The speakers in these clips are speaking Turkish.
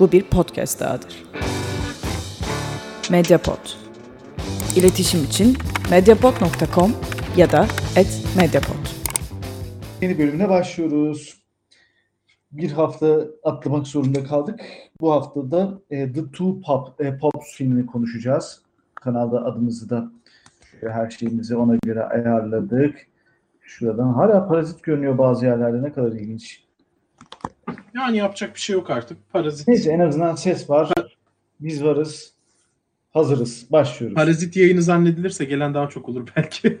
Bu bir podcast dahadır. Mediapod. İletişim için mediapod.com ya da @mediapod. Yeni bölümüne başlıyoruz. Bir hafta atlamak zorunda kaldık. Bu hafta da e, The Two Pop, e, Pops filmini konuşacağız. Kanalda adımızı da şöyle her şeyimizi ona göre ayarladık. Şuradan hala parazit görünüyor bazı yerlerde ne kadar ilginç. Yani yapacak bir şey yok artık. Parazit. Neyse en azından ses var. Biz varız. Hazırız. Başlıyoruz. Parazit yayını zannedilirse gelen daha çok olur belki.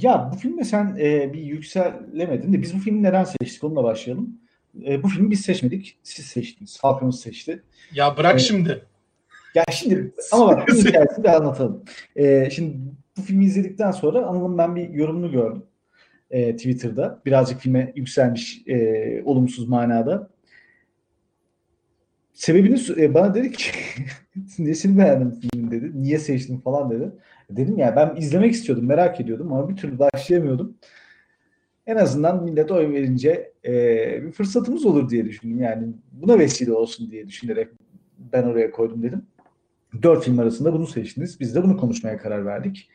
Ya bu filmde sen e, bir yükselemedin de biz bu filmi neden seçtik onunla başlayalım. E, bu filmi biz seçmedik. Siz seçtiniz. Halkımız seçti. ya bırak Evet. şimdi. Ya şimdi ama bak hikayesini de anlatalım. E, şimdi bu filmi izledikten sonra Anıl'ın ben bir yorumunu gördüm. E, Twitter'da. Birazcık filme yükselmiş e, olumsuz manada. Sebebini e, bana dedi ki nesini beğendin filmin dedi. Niye seçtin falan dedi. Dedim ya ben izlemek istiyordum, merak ediyordum ama bir türlü başlayamıyordum. En azından millet oy verince e, bir fırsatımız olur diye düşündüm. Yani buna vesile olsun diye düşünerek ben oraya koydum dedim. Dört film arasında bunu seçtiniz. Biz de bunu konuşmaya karar verdik.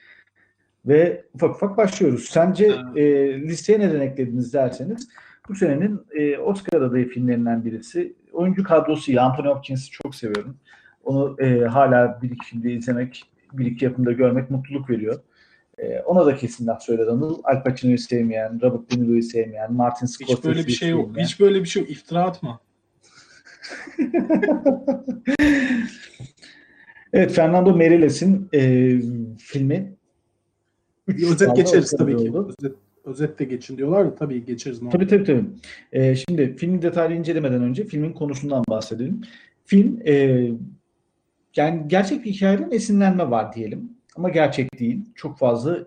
Ve ufak ufak başlıyoruz. Sence e, listeye neden eklediniz derseniz bu senenin e, Oscar adayı filmlerinden birisi. Oyuncu kadrosu iyi. Anthony Hopkins'i çok seviyorum. Onu e, hala bir iki filmde izlemek, bir iki yapımda görmek mutluluk veriyor. E, ona da kesin laf söyledi Anıl. Al Pacino'yu sevmeyen, Robert De Niro'yu sevmeyen, Martin Scorsese'yi Hiç böyle bir şey yok. sevmeyen. Hiç böyle bir şey yok. İftira atma. evet, Fernando Meireles'in e, filmi. Bir özet geçeriz tabii ki. oldu. Özet, özet de geçin diyorlar da tabii geçeriz. Tabii tabii tabii. Ee, şimdi filmin detaylı incelemeden önce filmin konusundan bahsedelim. Film e, yani gerçek bir hikayeden esinlenme var diyelim. Ama gerçek değil. Çok fazla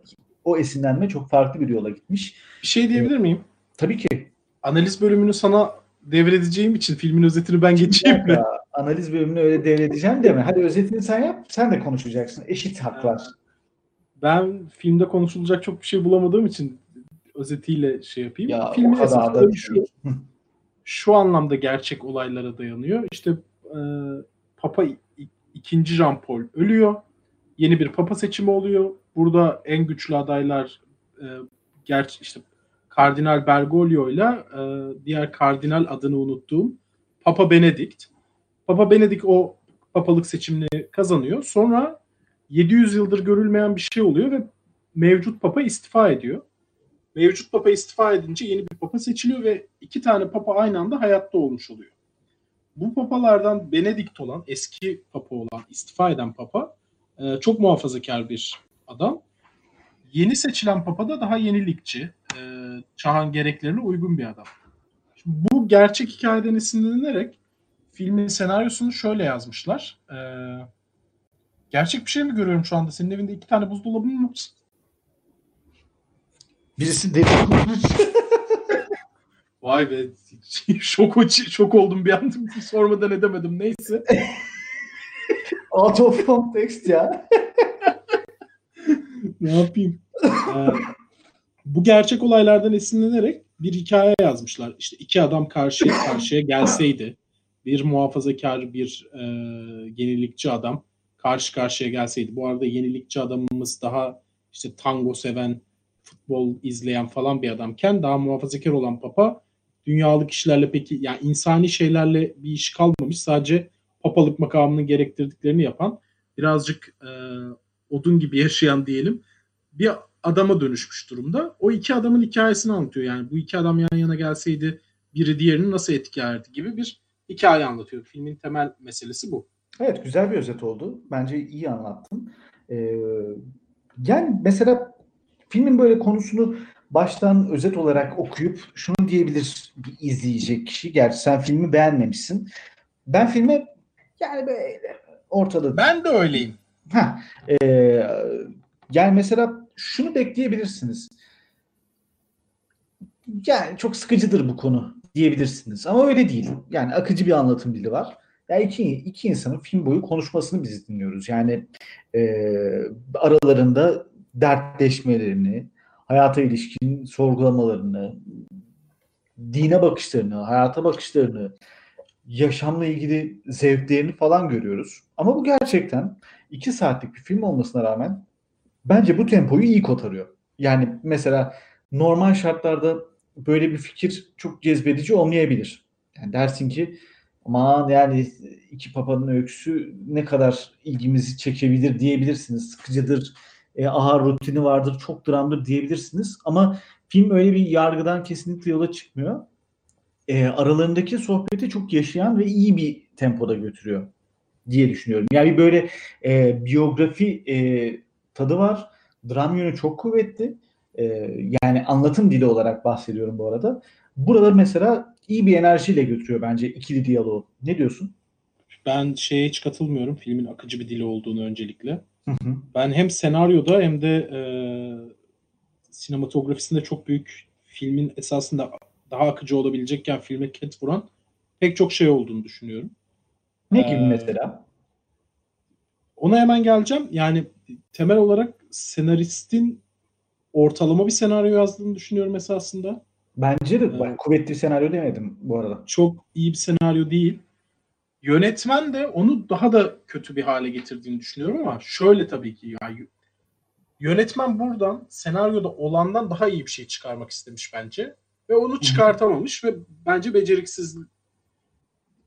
o esinlenme çok farklı bir yola gitmiş. Bir şey diyebilir miyim? Tabii ki. Analiz bölümünü sana devredeceğim için filmin özetini ben geçeyim mi? Analiz bölümünü öyle devredeceğim deme. Hadi özetini sen yap. Sen de konuşacaksın. Eşit haklar. Ben filmde konuşulacak çok bir şey bulamadığım için özetiyle şey yapayım. Ya, Filmin kadar esas da olayı değil. şu, şu anlamda gerçek olaylara dayanıyor. İşte e, Papa ikinci Jean Paul ölüyor. Yeni bir Papa seçimi oluyor. Burada en güçlü adaylar e, gerçi işte Kardinal Bergoglio ile e, diğer kardinal adını unuttuğum Papa Benedict. Papa Benedict o papalık seçimini kazanıyor. Sonra 700 yıldır görülmeyen bir şey oluyor ve mevcut papa istifa ediyor. Mevcut papa istifa edince yeni bir papa seçiliyor ve iki tane papa aynı anda hayatta olmuş oluyor. Bu papalardan Benedikt olan, eski papa olan, istifa eden papa e, çok muhafazakar bir adam. Yeni seçilen papa da daha yenilikçi, e, çağın gereklerine uygun bir adam. Şimdi bu gerçek hikayeden esinlenerek filmin senaryosunu şöyle yazmışlar. E, gerçek bir şey mi görüyorum şu anda? Senin evinde iki tane buzdolabın mı? Birisi deli. Vay be şok, şok oldum bir an sormadan edemedim neyse. Out of context ya. ne yapayım? Ee, bu gerçek olaylardan esinlenerek bir hikaye yazmışlar. İşte iki adam karşıya karşıya gelseydi bir muhafazakar bir e, yenilikçi adam karşı karşıya gelseydi. Bu arada yenilikçi adamımız daha işte tango seven, futbol izleyen falan bir adamken daha muhafazakar olan papa dünyalık işlerle peki yani insani şeylerle bir iş kalmamış. Sadece papalık makamının gerektirdiklerini yapan birazcık e, odun gibi yaşayan diyelim bir adama dönüşmüş durumda. O iki adamın hikayesini anlatıyor. Yani bu iki adam yan yana gelseydi biri diğerini nasıl etkilerdi gibi bir hikaye anlatıyor. Filmin temel meselesi bu. Evet güzel bir özet oldu. Bence iyi anlattın. Ee, yani mesela filmin böyle konusunu baştan özet olarak okuyup şunu diyebilir bir izleyecek kişi. Gerçi sen filmi beğenmemişsin. Ben filme yani böyle ortada. Ben de öyleyim. Ha, e, yani mesela şunu bekleyebilirsiniz. Yani çok sıkıcıdır bu konu diyebilirsiniz. Ama öyle değil. Yani akıcı bir anlatım dili var. Ya iki, iki insanın film boyu konuşmasını biz dinliyoruz. Yani e, aralarında dertleşmelerini, hayata ilişkin sorgulamalarını, dine bakışlarını, hayata bakışlarını, yaşamla ilgili zevklerini falan görüyoruz. Ama bu gerçekten 2 saatlik bir film olmasına rağmen bence bu tempoyu iyi kotarıyor. Yani mesela normal şartlarda böyle bir fikir çok cezbedici olmayabilir. Yani dersin ki aman yani iki papanın öyküsü ne kadar ilgimizi çekebilir diyebilirsiniz. Sıkıcıdır, e, ağır rutini vardır, çok dramdır diyebilirsiniz. Ama film öyle bir yargıdan kesinlikle yola çıkmıyor. E, aralarındaki sohbeti çok yaşayan ve iyi bir tempoda götürüyor diye düşünüyorum. Yani böyle e, biyografi e, tadı var. Dram yönü çok kuvvetli. E, yani anlatım dili olarak bahsediyorum bu arada. Buralar mesela iyi bir enerjiyle götürüyor bence ikili diyaloğu. Ne diyorsun? Ben şeye hiç katılmıyorum. Filmin akıcı bir dili olduğunu öncelikle. Hı hı. Ben hem senaryoda hem de e, sinematografisinde çok büyük filmin esasında daha akıcı olabilecekken filme ket vuran pek çok şey olduğunu düşünüyorum. Ne gibi ee, mesela? Ona hemen geleceğim. Yani temel olarak senaristin ortalama bir senaryo yazdığını düşünüyorum esasında. Bence de ee, kuvvetli bir senaryo demedim bu arada. Çok iyi bir senaryo değil. Yönetmen de onu daha da kötü bir hale getirdiğini düşünüyorum ama şöyle tabii ki ya yönetmen buradan senaryoda olandan daha iyi bir şey çıkarmak istemiş bence ve onu çıkartamamış ve bence beceriksiz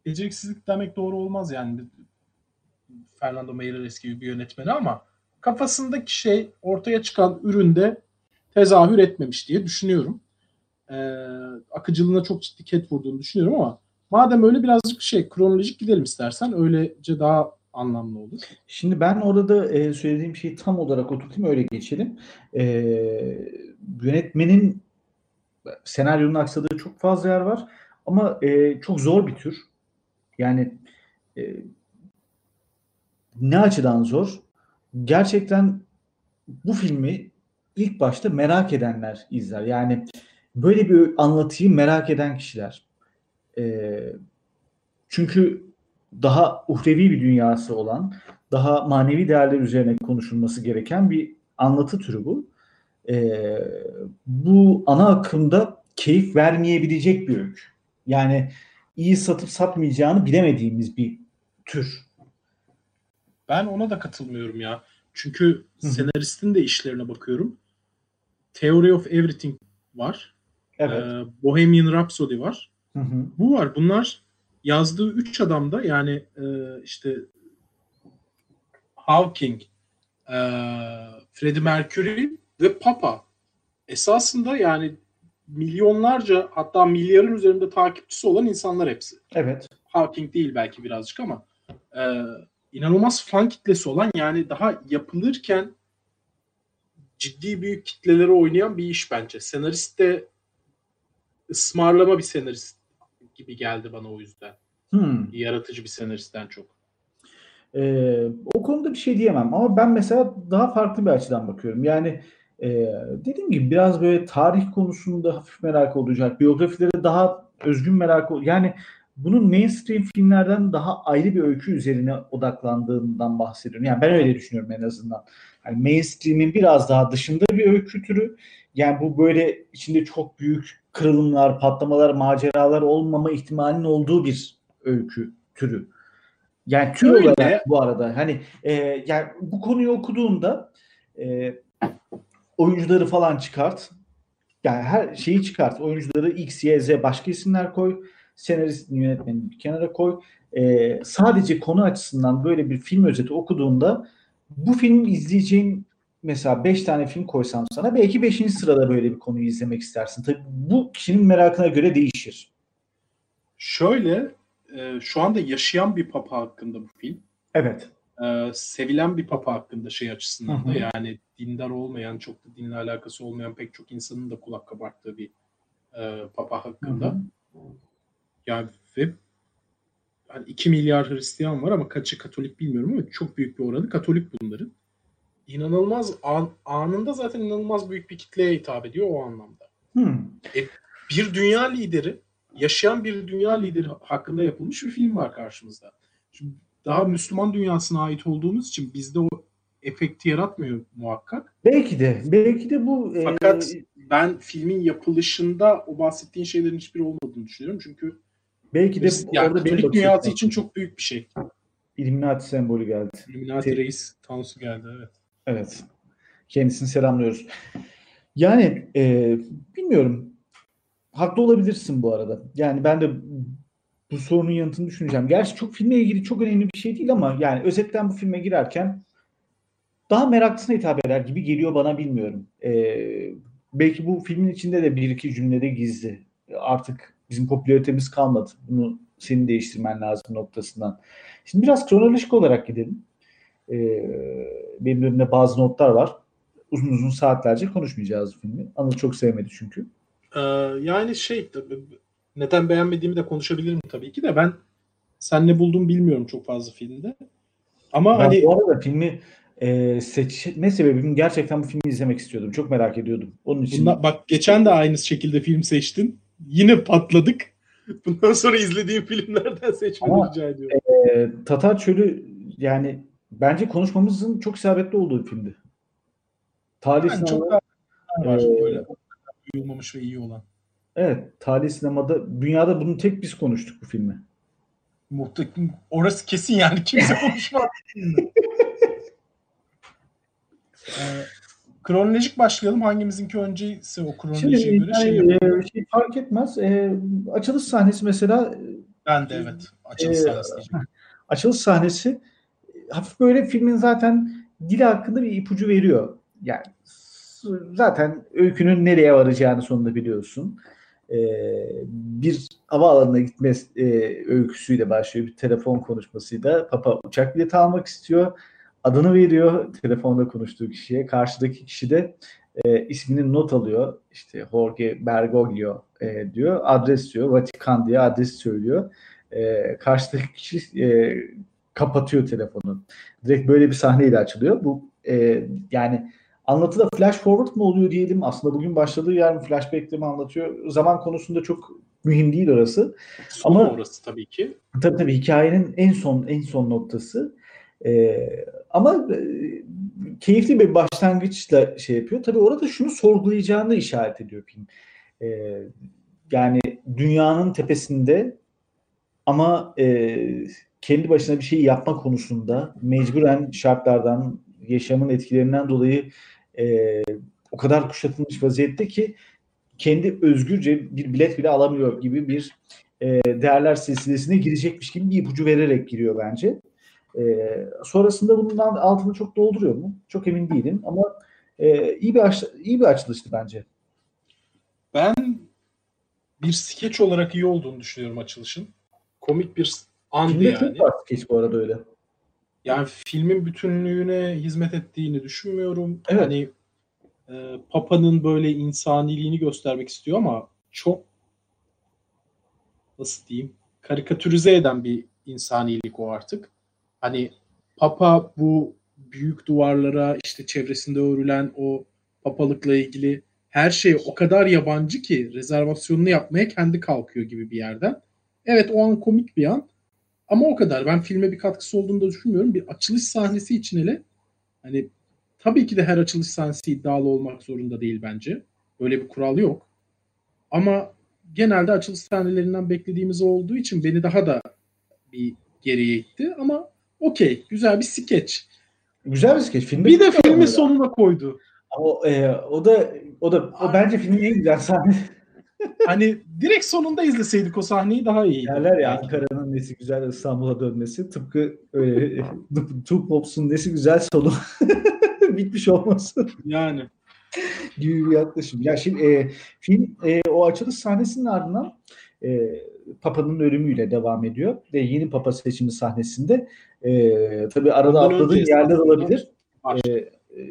beceriksizlik demek doğru olmaz yani Fernando Meirelles gibi bir yönetmeni ama kafasındaki şey ortaya çıkan üründe tezahür etmemiş diye düşünüyorum. Ee, akıcılığına çok ciddi ket vurduğunu düşünüyorum ama madem öyle birazcık şey kronolojik gidelim istersen öylece daha anlamlı olur. Şimdi ben orada e, söylediğim şeyi tam olarak oturtayım öyle geçelim. E, yönetmenin senaryonun aksadığı çok fazla yer var ama e, çok zor bir tür. Yani e, ne açıdan zor? Gerçekten bu filmi ilk başta merak edenler izler. Yani böyle bir anlatıyı merak eden kişiler. E, çünkü daha uhrevi bir dünyası olan, daha manevi değerler üzerine konuşulması gereken bir anlatı türü bu. E, bu ana akımda keyif vermeyebilecek bir öykü. Yani iyi satıp satmayacağını bilemediğimiz bir tür. Ben ona da katılmıyorum ya. Çünkü Hı-hı. senaristin de işlerine bakıyorum. Theory of Everything var. Evet. Ee, Bohemian Rhapsody var. Hı-hı. Bu var. Bunlar yazdığı üç adamda yani e, işte Hawking, e, Freddie Mercury ve Papa esasında yani milyonlarca hatta milyarın üzerinde takipçisi olan insanlar hepsi. Evet. Hawking değil belki birazcık ama e, inanılmaz fan kitlesi olan yani daha yapılırken ciddi büyük kitleleri oynayan bir iş bence. Senarist de ısmarlama bir senarist gibi geldi bana o yüzden. Hmm. Yaratıcı bir senaristten çok. Ee, o konuda bir şey diyemem ama ben mesela daha farklı bir açıdan bakıyorum. Yani e, dediğim gibi biraz böyle tarih konusunda hafif merak olacak. Biyografilere daha özgün merak olacak. Yani bunun mainstream filmlerden daha ayrı bir öykü üzerine odaklandığından bahsediyorum. Yani ben öyle düşünüyorum en azından. Yani mainstream'in biraz daha dışında bir öykü türü. Yani bu böyle içinde çok büyük kırılımlar, patlamalar, maceralar olmama ihtimalinin olduğu bir öykü türü. Yani tür Öyle. olarak bu arada hani e, yani bu konuyu okuduğunda e, oyuncuları falan çıkart. Yani her şeyi çıkart. Oyuncuları X, Y, Z başka isimler koy. Senaristin yönetmenini bir kenara koy. E, sadece konu açısından böyle bir film özeti okuduğunda bu film izleyeceğin mesela 5 tane film koysam sana belki 5. sırada böyle bir konuyu izlemek istersin. Tabii bu kişinin merakına göre değişir. Şöyle e, şu anda yaşayan bir papa hakkında bu film. Evet. E, sevilen bir papa hakkında şey açısından da yani dindar olmayan, çok da dinle alakası olmayan pek çok insanın da kulak kabarttığı bir e, papa hakkında. Hı hı. Yani ve hani 2 milyar Hristiyan var ama kaçı Katolik bilmiyorum ama çok büyük bir oranı Katolik bunların. İnanılmaz an, anında zaten inanılmaz büyük bir kitleye hitap ediyor o anlamda. Hmm. E, bir dünya lideri yaşayan bir dünya lideri hakkında yapılmış bir film var karşımızda. Şimdi daha Müslüman dünyasına ait olduğumuz için bizde o efekti yaratmıyor muhakkak. Belki de. Belki de bu fakat e... ben filmin yapılışında o bahsettiğin şeylerin hiçbiri olmadığını düşünüyorum. Çünkü Belki de yani orada Katolik dünyası açım. için çok büyük bir şey. Illuminati sembolü geldi. Illuminati Te- reis Tansu geldi evet. Evet. Kendisini selamlıyoruz. Yani e, bilmiyorum. Haklı olabilirsin bu arada. Yani ben de bu sorunun yanıtını düşüneceğim. Gerçi çok filmle ilgili çok önemli bir şey değil ama yani özetten bu filme girerken daha meraklısına hitap eder gibi geliyor bana bilmiyorum. E, belki bu filmin içinde de bir iki cümlede gizli. Artık bizim popülaritemiz kalmadı. Bunu senin değiştirmen lazım noktasından. Şimdi biraz kronolojik olarak gidelim. E, benim önümde bazı notlar var. Uzun uzun saatlerce konuşmayacağız filmi. Anıl çok sevmedi çünkü. Ee, yani şey neden beğenmediğimi de konuşabilirim tabii ki de ben sen ne buldun bilmiyorum çok fazla filmde. Ama Ben hani bu arada filmi e, seçme sebebim gerçekten bu filmi izlemek istiyordum. Çok merak ediyordum. Onun için Bundan, bak geçen de aynı şekilde film seçtin. Yine patladık. Bundan sonra izlediğim filmlerden seçmeni Ama- rica ediyorum. e, Tatar Çölü yani bence konuşmamızın çok isabetli olduğu bir filmdi. Talih Yani çok sinemada, daha var böyle duyulmamış ve iyi olan. evet, Talih sinemada dünyada bunu tek biz konuştuk bu filmi. Muhtemelen orası kesin yani kimse konuşmaz. ee, kronolojik başlayalım. Hangimizinki önceyse o kronolojiye Şimdi göre şey yapalım. e, şey fark etmez. E, açılış sahnesi mesela e, Ben de evet. Açılış Ee, sahnesi açılış sahnesi e, hafif böyle filmin zaten dili hakkında bir ipucu veriyor. Yani zaten öykünün nereye varacağını sonunda biliyorsun. Ee, bir hava alanına gitme e, öyküsüyle başlıyor. Bir telefon konuşmasıyla. Papa uçak bileti almak istiyor. Adını veriyor telefonda konuştuğu kişiye. Karşıdaki kişi de e, ismini not alıyor. İşte Jorge Bergoglio e, diyor. Adres diyor. Vatikan diye adres söylüyor e, karşıdaki kişi e, kapatıyor telefonu. Direkt böyle bir sahneyle açılıyor. Bu e, yani anlatıda flash forward mı oluyor diyelim. Aslında bugün başladığı yer mi flashback'te mi anlatıyor. Zaman konusunda çok mühim değil orası. Son ama- orası tabii ki. Tabii tabii hikayenin en son en son noktası. E, ama e, keyifli bir başlangıçla şey yapıyor. Tabii orada şunu sorgulayacağını işaret ediyor film. E, yani dünyanın tepesinde ama e, kendi başına bir şey yapma konusunda mecburen şartlardan, yaşamın etkilerinden dolayı e, o kadar kuşatılmış vaziyette ki kendi özgürce bir bilet bile alamıyor gibi bir e, değerler silsilesine girecekmiş gibi bir ipucu vererek giriyor bence. E, sonrasında bundan altını çok dolduruyor mu? Çok emin değilim ama e, iyi bir aç, iyi bir açılıştı bence. Ben bir skeç olarak iyi olduğunu düşünüyorum açılışın. Komik bir andı Filmde yani. çok var skeç bu arada öyle. Yani filmin bütünlüğüne hizmet ettiğini düşünmüyorum. Evet. Hani e, Papa'nın böyle insaniliğini göstermek istiyor ama çok nasıl diyeyim karikatürize eden bir insanilik o artık. Hani Papa bu büyük duvarlara işte çevresinde örülen o papalıkla ilgili her şey o kadar yabancı ki rezervasyonunu yapmaya kendi kalkıyor gibi bir yerden. Evet o an komik bir an ama o kadar. Ben filme bir katkısı olduğunu da düşünmüyorum. Bir açılış sahnesi için hele hani tabii ki de her açılış sahnesi iddialı olmak zorunda değil bence. Böyle bir kural yok. Ama genelde açılış sahnelerinden beklediğimiz olduğu için beni daha da bir geriye itti. Ama okey. Güzel bir skeç. Güzel bir skeç. Filmde Bir de filmi böyle. sonuna koydu. O, e, o da o da o bence filmin en güzel sahnesi. Hani direkt sonunda izleseydik o sahneyi daha iyiydi. Derler ya. Ankara'nın nesi güzel İstanbul'a dönmesi. Tıpkı öyle Two Pops'un nesi güzel sonu bitmiş olması Yani. gibi bir yaklaşım. Ya şimdi e, film e, o açılış sahnesinin ardından e, Papa'nın ölümüyle devam ediyor ve yeni Papa seçimi sahnesinde e, tabii arada Ondan atladığın yerler olabilir. E,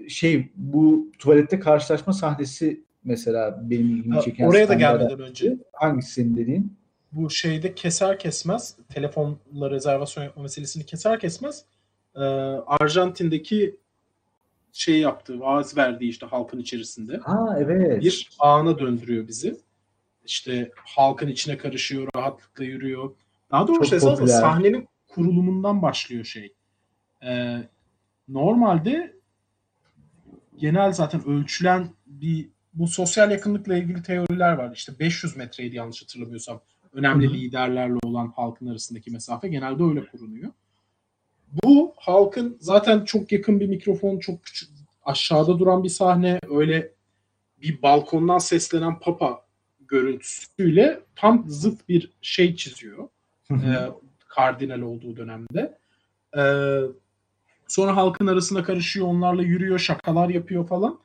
şey bu tuvalette karşılaşma sahnesi mesela benim ilgimi çeken Oraya da gelmeden önce. Hangisi senin dediğin? bu şeyde keser kesmez telefonla rezervasyon yapma meselesini keser kesmez e, Arjantin'deki şey yaptığı, vaaz verdiği işte halkın içerisinde Ha evet. bir ana döndürüyor bizi. İşte halkın içine karışıyor, rahatlıkla yürüyor. Daha doğrusu Çok esasında popüler. sahnenin kurulumundan başlıyor şey. Ee, normalde genel zaten ölçülen bir bu sosyal yakınlıkla ilgili teoriler var. İşte 500 metreydi yanlış hatırlamıyorsam önemli Hı hı. liderlerle olan halkın arasındaki mesafe genelde öyle korunuyor. Bu halkın zaten çok yakın bir mikrofon, çok küçük aşağıda duran bir sahne, öyle bir balkondan seslenen papa görüntüsüyle tam zıt bir şey çiziyor. e, kardinal olduğu dönemde. E, sonra halkın arasında karışıyor, onlarla yürüyor, şakalar yapıyor falan.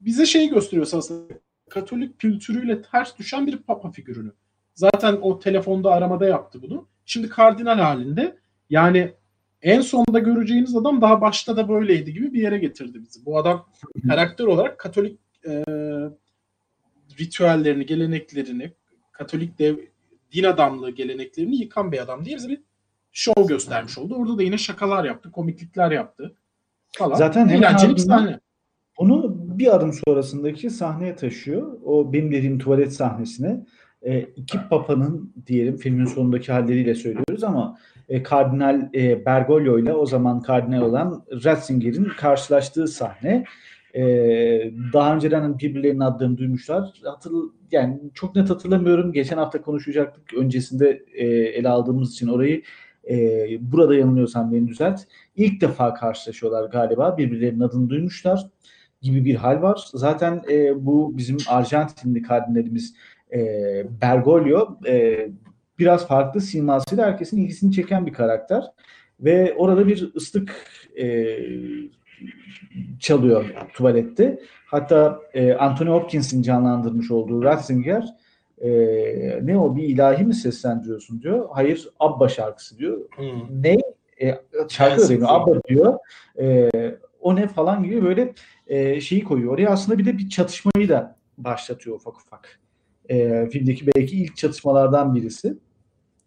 Bize şey gösteriyor aslında Katolik kültürüyle ters düşen bir papa figürünü. Zaten o telefonda aramada yaptı bunu. Şimdi kardinal halinde yani en sonda göreceğiniz adam daha başta da böyleydi gibi bir yere getirdi bizi. Bu adam karakter olarak Katolik e, ritüellerini, geleneklerini, Katolik dev, din adamlığı geleneklerini yıkan bir adam diye bize bir şov göstermiş oldu. Orada da yine şakalar yaptı, komiklikler yaptı falan. Zaten eğlenceli bir sahne. Onu bir adım sonrasındaki sahneye taşıyor. O benim dediğim tuvalet sahnesine. E, iki papanın diyelim filmin sonundaki halleriyle söylüyoruz ama e, Kardinal e, Bergoglio ile o zaman kardinal olan Ratzinger'in karşılaştığı sahne. E, daha önceden birbirlerinin adlarını duymuşlar. Hatırl yani çok net hatırlamıyorum. Geçen hafta konuşacaktık. Öncesinde e, ele aldığımız için orayı e, burada yanılıyorsam beni düzelt. İlk defa karşılaşıyorlar galiba. Birbirlerinin adını duymuşlar gibi bir hal var. Zaten e, bu bizim Arjantinli kardinalimiz e, Bergoglio e, biraz farklı simasıyla herkesin ilgisini çeken bir karakter. Ve orada bir ıslık e, çalıyor tuvalette. Hatta e, Anthony Hopkins'in canlandırmış olduğu Ratzinger e, ne o bir ilahi mi seslendiriyorsun diyor. Hayır Abba şarkısı diyor. Hmm. Ne? E, şarkı öğreniyor. Abba diyor. E, o ne falan gibi böyle e, şeyi koyuyor. Oraya aslında bir de bir çatışmayı da başlatıyor ufak ufak. E, filmdeki belki ilk çatışmalardan birisi.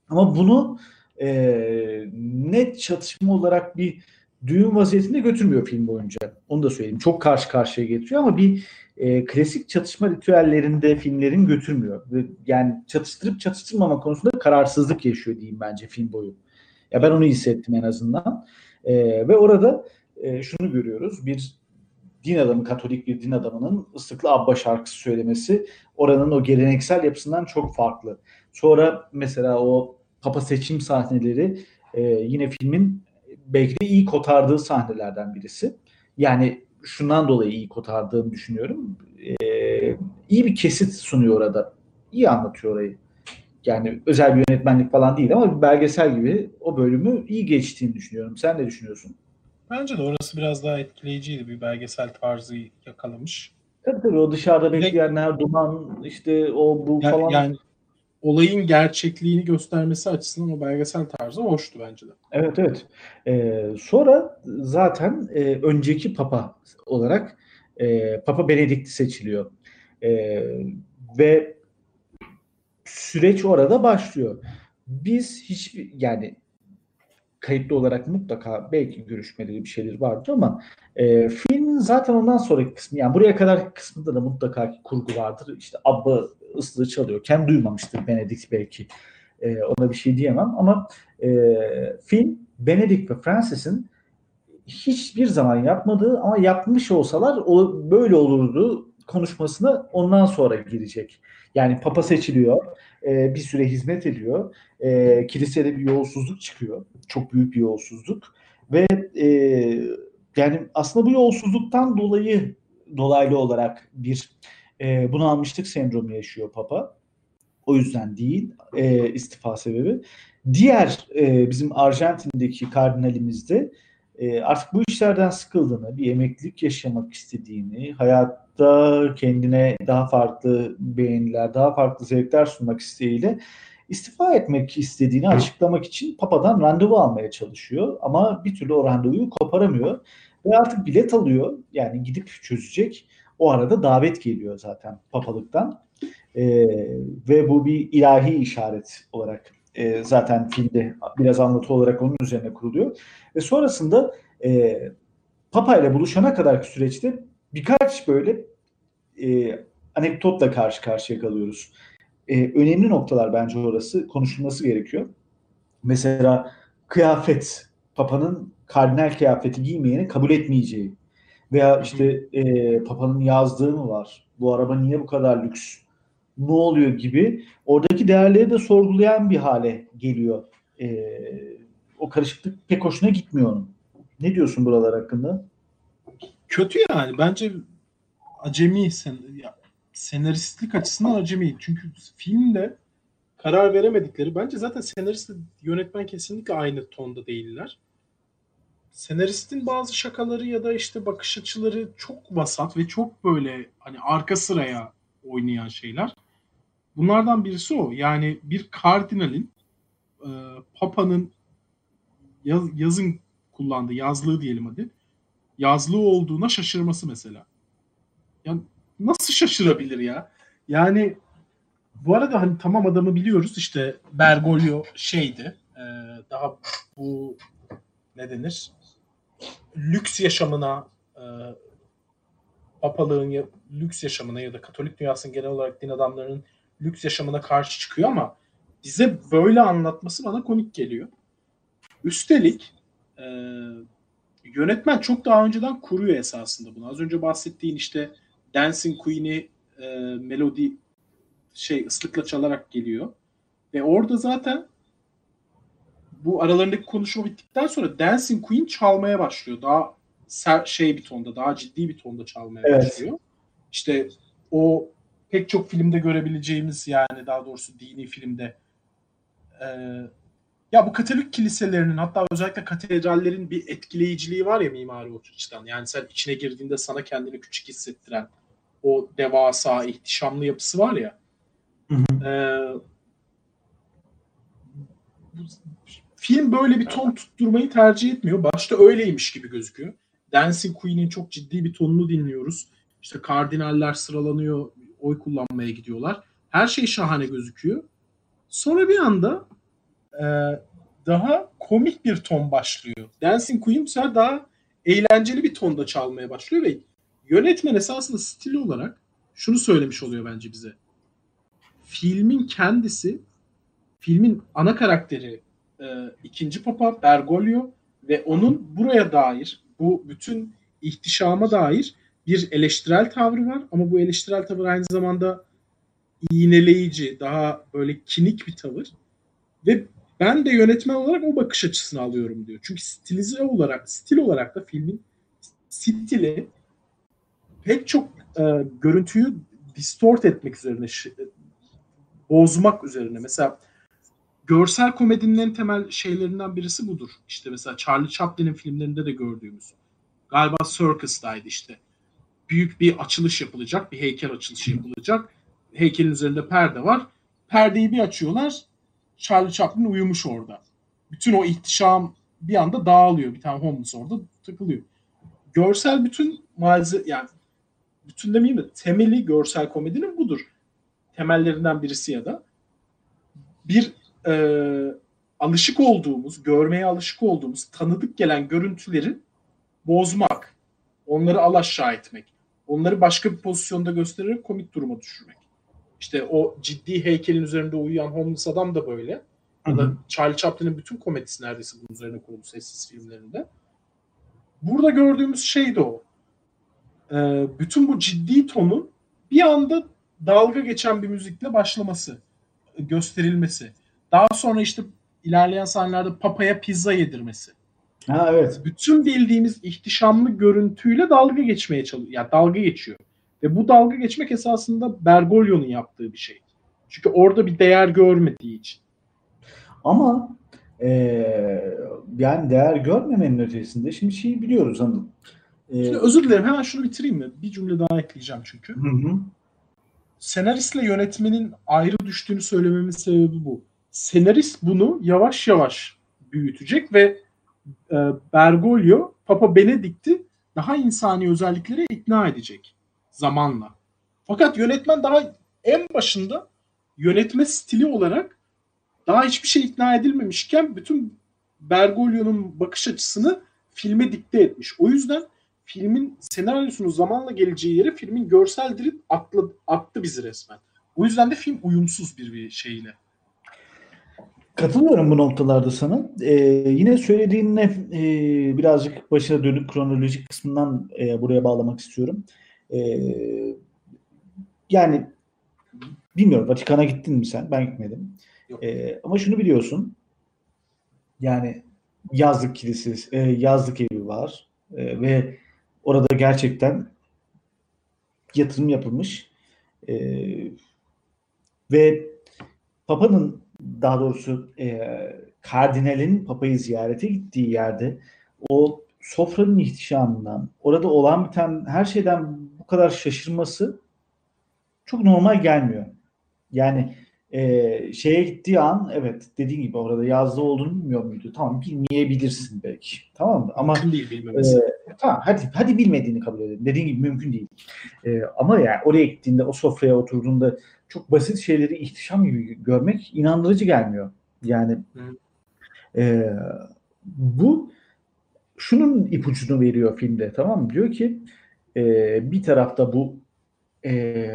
Ama bunu e, net çatışma olarak bir düğün vaziyetinde götürmüyor film boyunca. Onu da söyleyeyim. Çok karşı karşıya getiriyor ama bir e, klasik çatışma ritüellerinde filmlerin götürmüyor. Yani çatıştırıp çatıştırmama konusunda kararsızlık yaşıyor diyeyim bence film boyu. Ya ben onu hissettim en azından. E, ve orada e, şunu görüyoruz. Bir din adamı, Katolik bir din adamının ıslıklı Abba şarkısı söylemesi oranın o geleneksel yapısından çok farklı. Sonra mesela o Papa seçim sahneleri e, yine filmin belki de iyi kotardığı sahnelerden birisi. Yani şundan dolayı iyi kotardığını düşünüyorum. E, iyi bir kesit sunuyor orada. İyi anlatıyor orayı. Yani özel bir yönetmenlik falan değil ama bir belgesel gibi o bölümü iyi geçtiğini düşünüyorum. Sen ne düşünüyorsun? Bence de orası biraz daha etkileyiciydi. Bir belgesel tarzı yakalamış. Tabii tabii o dışarıda bekleyenler, duman, işte o bu Ya- falan. Yani olayın gerçekliğini göstermesi açısından o belgesel tarzı hoştu bence de. Evet evet. Ee, sonra zaten e, önceki papa olarak e, Papa Benedikt seçiliyor. E, ve süreç orada başlıyor. Biz hiçbir yani kayıtlı olarak mutlaka belki görüşmeleri bir şeyler vardı ama e, filmin zaten ondan sonraki kısmı yani buraya kadar kısmında da mutlaka kurgu vardır. İşte Abba ıslığı çalıyor. Kendi duymamıştır Benedikt belki. E, ona bir şey diyemem ama e, film Benedict ve Francis'in hiçbir zaman yapmadığı ama yapmış olsalar o böyle olurdu konuşmasına ondan sonra girecek. Yani Papa seçiliyor, e, bir süre hizmet ediyor, e, kilisede bir yolsuzluk çıkıyor, çok büyük bir yolsuzluk ve e, yani aslında bu yolsuzluktan dolayı dolaylı olarak bir e, bunalmışlık sendromu yaşıyor Papa. O yüzden değil e, istifa sebebi. Diğer e, bizim Arjantin'deki kardinalimizde e, artık bu işlerden sıkıldığını, bir emeklilik yaşamak istediğini, hayatta kendine daha farklı beğeniler, daha farklı zevkler sunmak isteğiyle istifa etmek istediğini açıklamak için Papa'dan randevu almaya çalışıyor. Ama bir türlü o randevuyu koparamıyor. Ve artık bilet alıyor. Yani gidip çözecek. O arada davet geliyor zaten papalıktan. E, ve bu bir ilahi işaret olarak e, zaten filmde biraz anlatı olarak onun üzerine kuruluyor. Ve sonrasında e, Papa ile buluşana kadarki süreçte birkaç böyle e, anekdotla karşı karşıya kalıyoruz. E, önemli noktalar bence orası konuşulması gerekiyor. Mesela kıyafet, Papa'nın kardinal kıyafeti giymeyeni kabul etmeyeceği veya işte e, Papa'nın yazdığı mı var? Bu araba niye bu kadar lüks? ne oluyor gibi oradaki değerleri de sorgulayan bir hale geliyor. E, o karışıklık pek hoşuna gitmiyor onun. Ne diyorsun buralar hakkında? Kötü yani. Bence acemi sen, ya, senaristlik açısından acemi. Çünkü filmde karar veremedikleri bence zaten senaristle yönetmen kesinlikle aynı tonda değiller. Senaristin bazı şakaları ya da işte bakış açıları çok vasat ve çok böyle hani arka sıraya oynayan şeyler. Bunlardan birisi o. Yani bir kardinalin e, Papa'nın yaz, yazın kullandığı yazlığı diyelim hadi. Yazlığı olduğuna şaşırması mesela. Ya nasıl şaşırabilir ya? Yani bu arada hani tamam adamı biliyoruz işte Bergoglio şeydi e, daha bu ne denir lüks yaşamına e, papalığın ya, lüks yaşamına ya da Katolik dünyasının genel olarak din adamlarının lüks yaşamına karşı çıkıyor ama bize böyle anlatması bana komik geliyor. Üstelik e, yönetmen çok daha önceden kuruyor esasında bunu. Az önce bahsettiğin işte Dancing Queen'i e, melodi şey ıslıkla çalarak geliyor. Ve orada zaten bu aralarındaki konuşma bittikten sonra Dancing Queen çalmaya başlıyor. Daha ser, şey bir tonda, daha ciddi bir tonda çalmaya Evet. başlıyor. İşte o pek çok filmde görebileceğimiz yani daha doğrusu dini filmde e, ya bu Katolik kiliselerinin hatta özellikle katedrallerin bir etkileyiciliği var ya mimari açıdan. Yani sen içine girdiğinde sana kendini küçük hissettiren o devasa, ihtişamlı yapısı var ya. Hı hı. Ee, bu- film böyle bir ton tutturmayı tercih etmiyor. Başta öyleymiş gibi gözüküyor. Dancing Queen'in çok ciddi bir tonunu dinliyoruz. İşte kardinaller sıralanıyor, oy kullanmaya gidiyorlar. Her şey şahane gözüküyor. Sonra bir anda e, daha komik bir ton başlıyor. Dancing Queen bu daha eğlenceli bir tonda çalmaya başlıyor ve yönetmen esasında stil olarak şunu söylemiş oluyor bence bize. Filmin kendisi, filmin ana karakteri e, ikinci Papa Bergoglio ve onun buraya dair, bu bütün ihtişama dair bir eleştirel tavrı var. Ama bu eleştirel tavır aynı zamanda iğneleyici, daha böyle kinik bir tavır. Ve ben de yönetmen olarak o bakış açısını alıyorum diyor. Çünkü stilize olarak, stil olarak da filmin stili pek çok e, görüntüyü distort etmek üzerine, bozmak üzerine. Mesela görsel komedinin en temel şeylerinden birisi budur. İşte mesela Charlie Chaplin'in filmlerinde de gördüğümüz. Galiba Circus'taydı işte. Büyük bir açılış yapılacak, bir heykel açılışı yapılacak. Heykelin üzerinde perde var. Perdeyi bir açıyorlar. Charlie Chaplin uyumuş orada. Bütün o ihtişam bir anda dağılıyor. Bir tane homeless orada takılıyor. Görsel bütün malzeme yani bütün demeyeyim de temeli görsel komedinin budur. Temellerinden birisi ya da bir e, alışık olduğumuz, görmeye alışık olduğumuz, tanıdık gelen görüntüleri bozmak, onları alaşağı etmek, onları başka bir pozisyonda göstererek komik duruma düşürmek. İşte o ciddi heykelin üzerinde uyuyan homeless adam da böyle. Ya da Charlie Chaplin'in bütün komedisi neredeyse bunun üzerine kurulu sessiz filmlerinde. Burada gördüğümüz şey de o. Ee, bütün bu ciddi tonun bir anda dalga geçen bir müzikle başlaması, gösterilmesi. Daha sonra işte ilerleyen sahnelerde papaya pizza yedirmesi. Ha evet. Bütün bildiğimiz ihtişamlı görüntüyle dalga geçmeye çalışıyor. Yani dalga geçiyor. Ve bu dalga geçmek esasında Bergoglio'nun yaptığı bir şey. Çünkü orada bir değer görmediği için. Ama eee, yani değer görmemenin ötesinde şimdi şeyi biliyoruz hanım. Eee, Şimdi özür dilerim hemen şunu bitireyim mi? Bir cümle daha ekleyeceğim çünkü. hı hı. Senaristle yönetmenin ayrı düştüğünü söylememin sebebi bu. Senarist bunu yavaş yavaş büyütecek ve e, Bergoglio Papa Benedict'i daha insani özelliklere ikna edecek zamanla. Fakat yönetmen daha en başında yönetme stili olarak daha hiçbir şey ikna edilmemişken bütün Bergoglio'nun bakış açısını filme dikte etmiş. O yüzden filmin senaryosunun zamanla geleceği yere filmin görsel dili atla, attı bizi resmen. O yüzden de film uyumsuz bir, bir şeyle. Katılıyorum bu noktalarda sana. Ee, yine söylediğinle e, birazcık başına dönük kronolojik kısmından e, buraya bağlamak istiyorum. Ee, yani bilmiyorum Vatikan'a gittin mi sen? Ben gitmedim. Yok. Ee, ama şunu biliyorsun. Yani yazlık kilisesi, e, yazlık evi var E, ve orada gerçekten yatırım yapılmış. E, ve Papa'nın daha doğrusu e, kardinalin Papa'yı ziyarete gittiği yerde o sofranın ihtişamından, orada olan biten her şeyden bu kadar şaşırması çok normal gelmiyor. Yani e, şeye gittiği an evet dediğin gibi orada yazdı olduğunu bilmiyor muydu? Tamam bilmeyebilirsin belki. Tamam mı? Ama değil bilmemesi. e, tamam hadi hadi bilmediğini kabul edelim. Dediğin gibi mümkün değil. E, ama yani oraya gittiğinde o sofraya oturduğunda çok basit şeyleri ihtişam gibi görmek inandırıcı gelmiyor. Yani e, bu şunun ipucunu veriyor filmde tamam mı? Diyor ki e, bir tarafta bu e,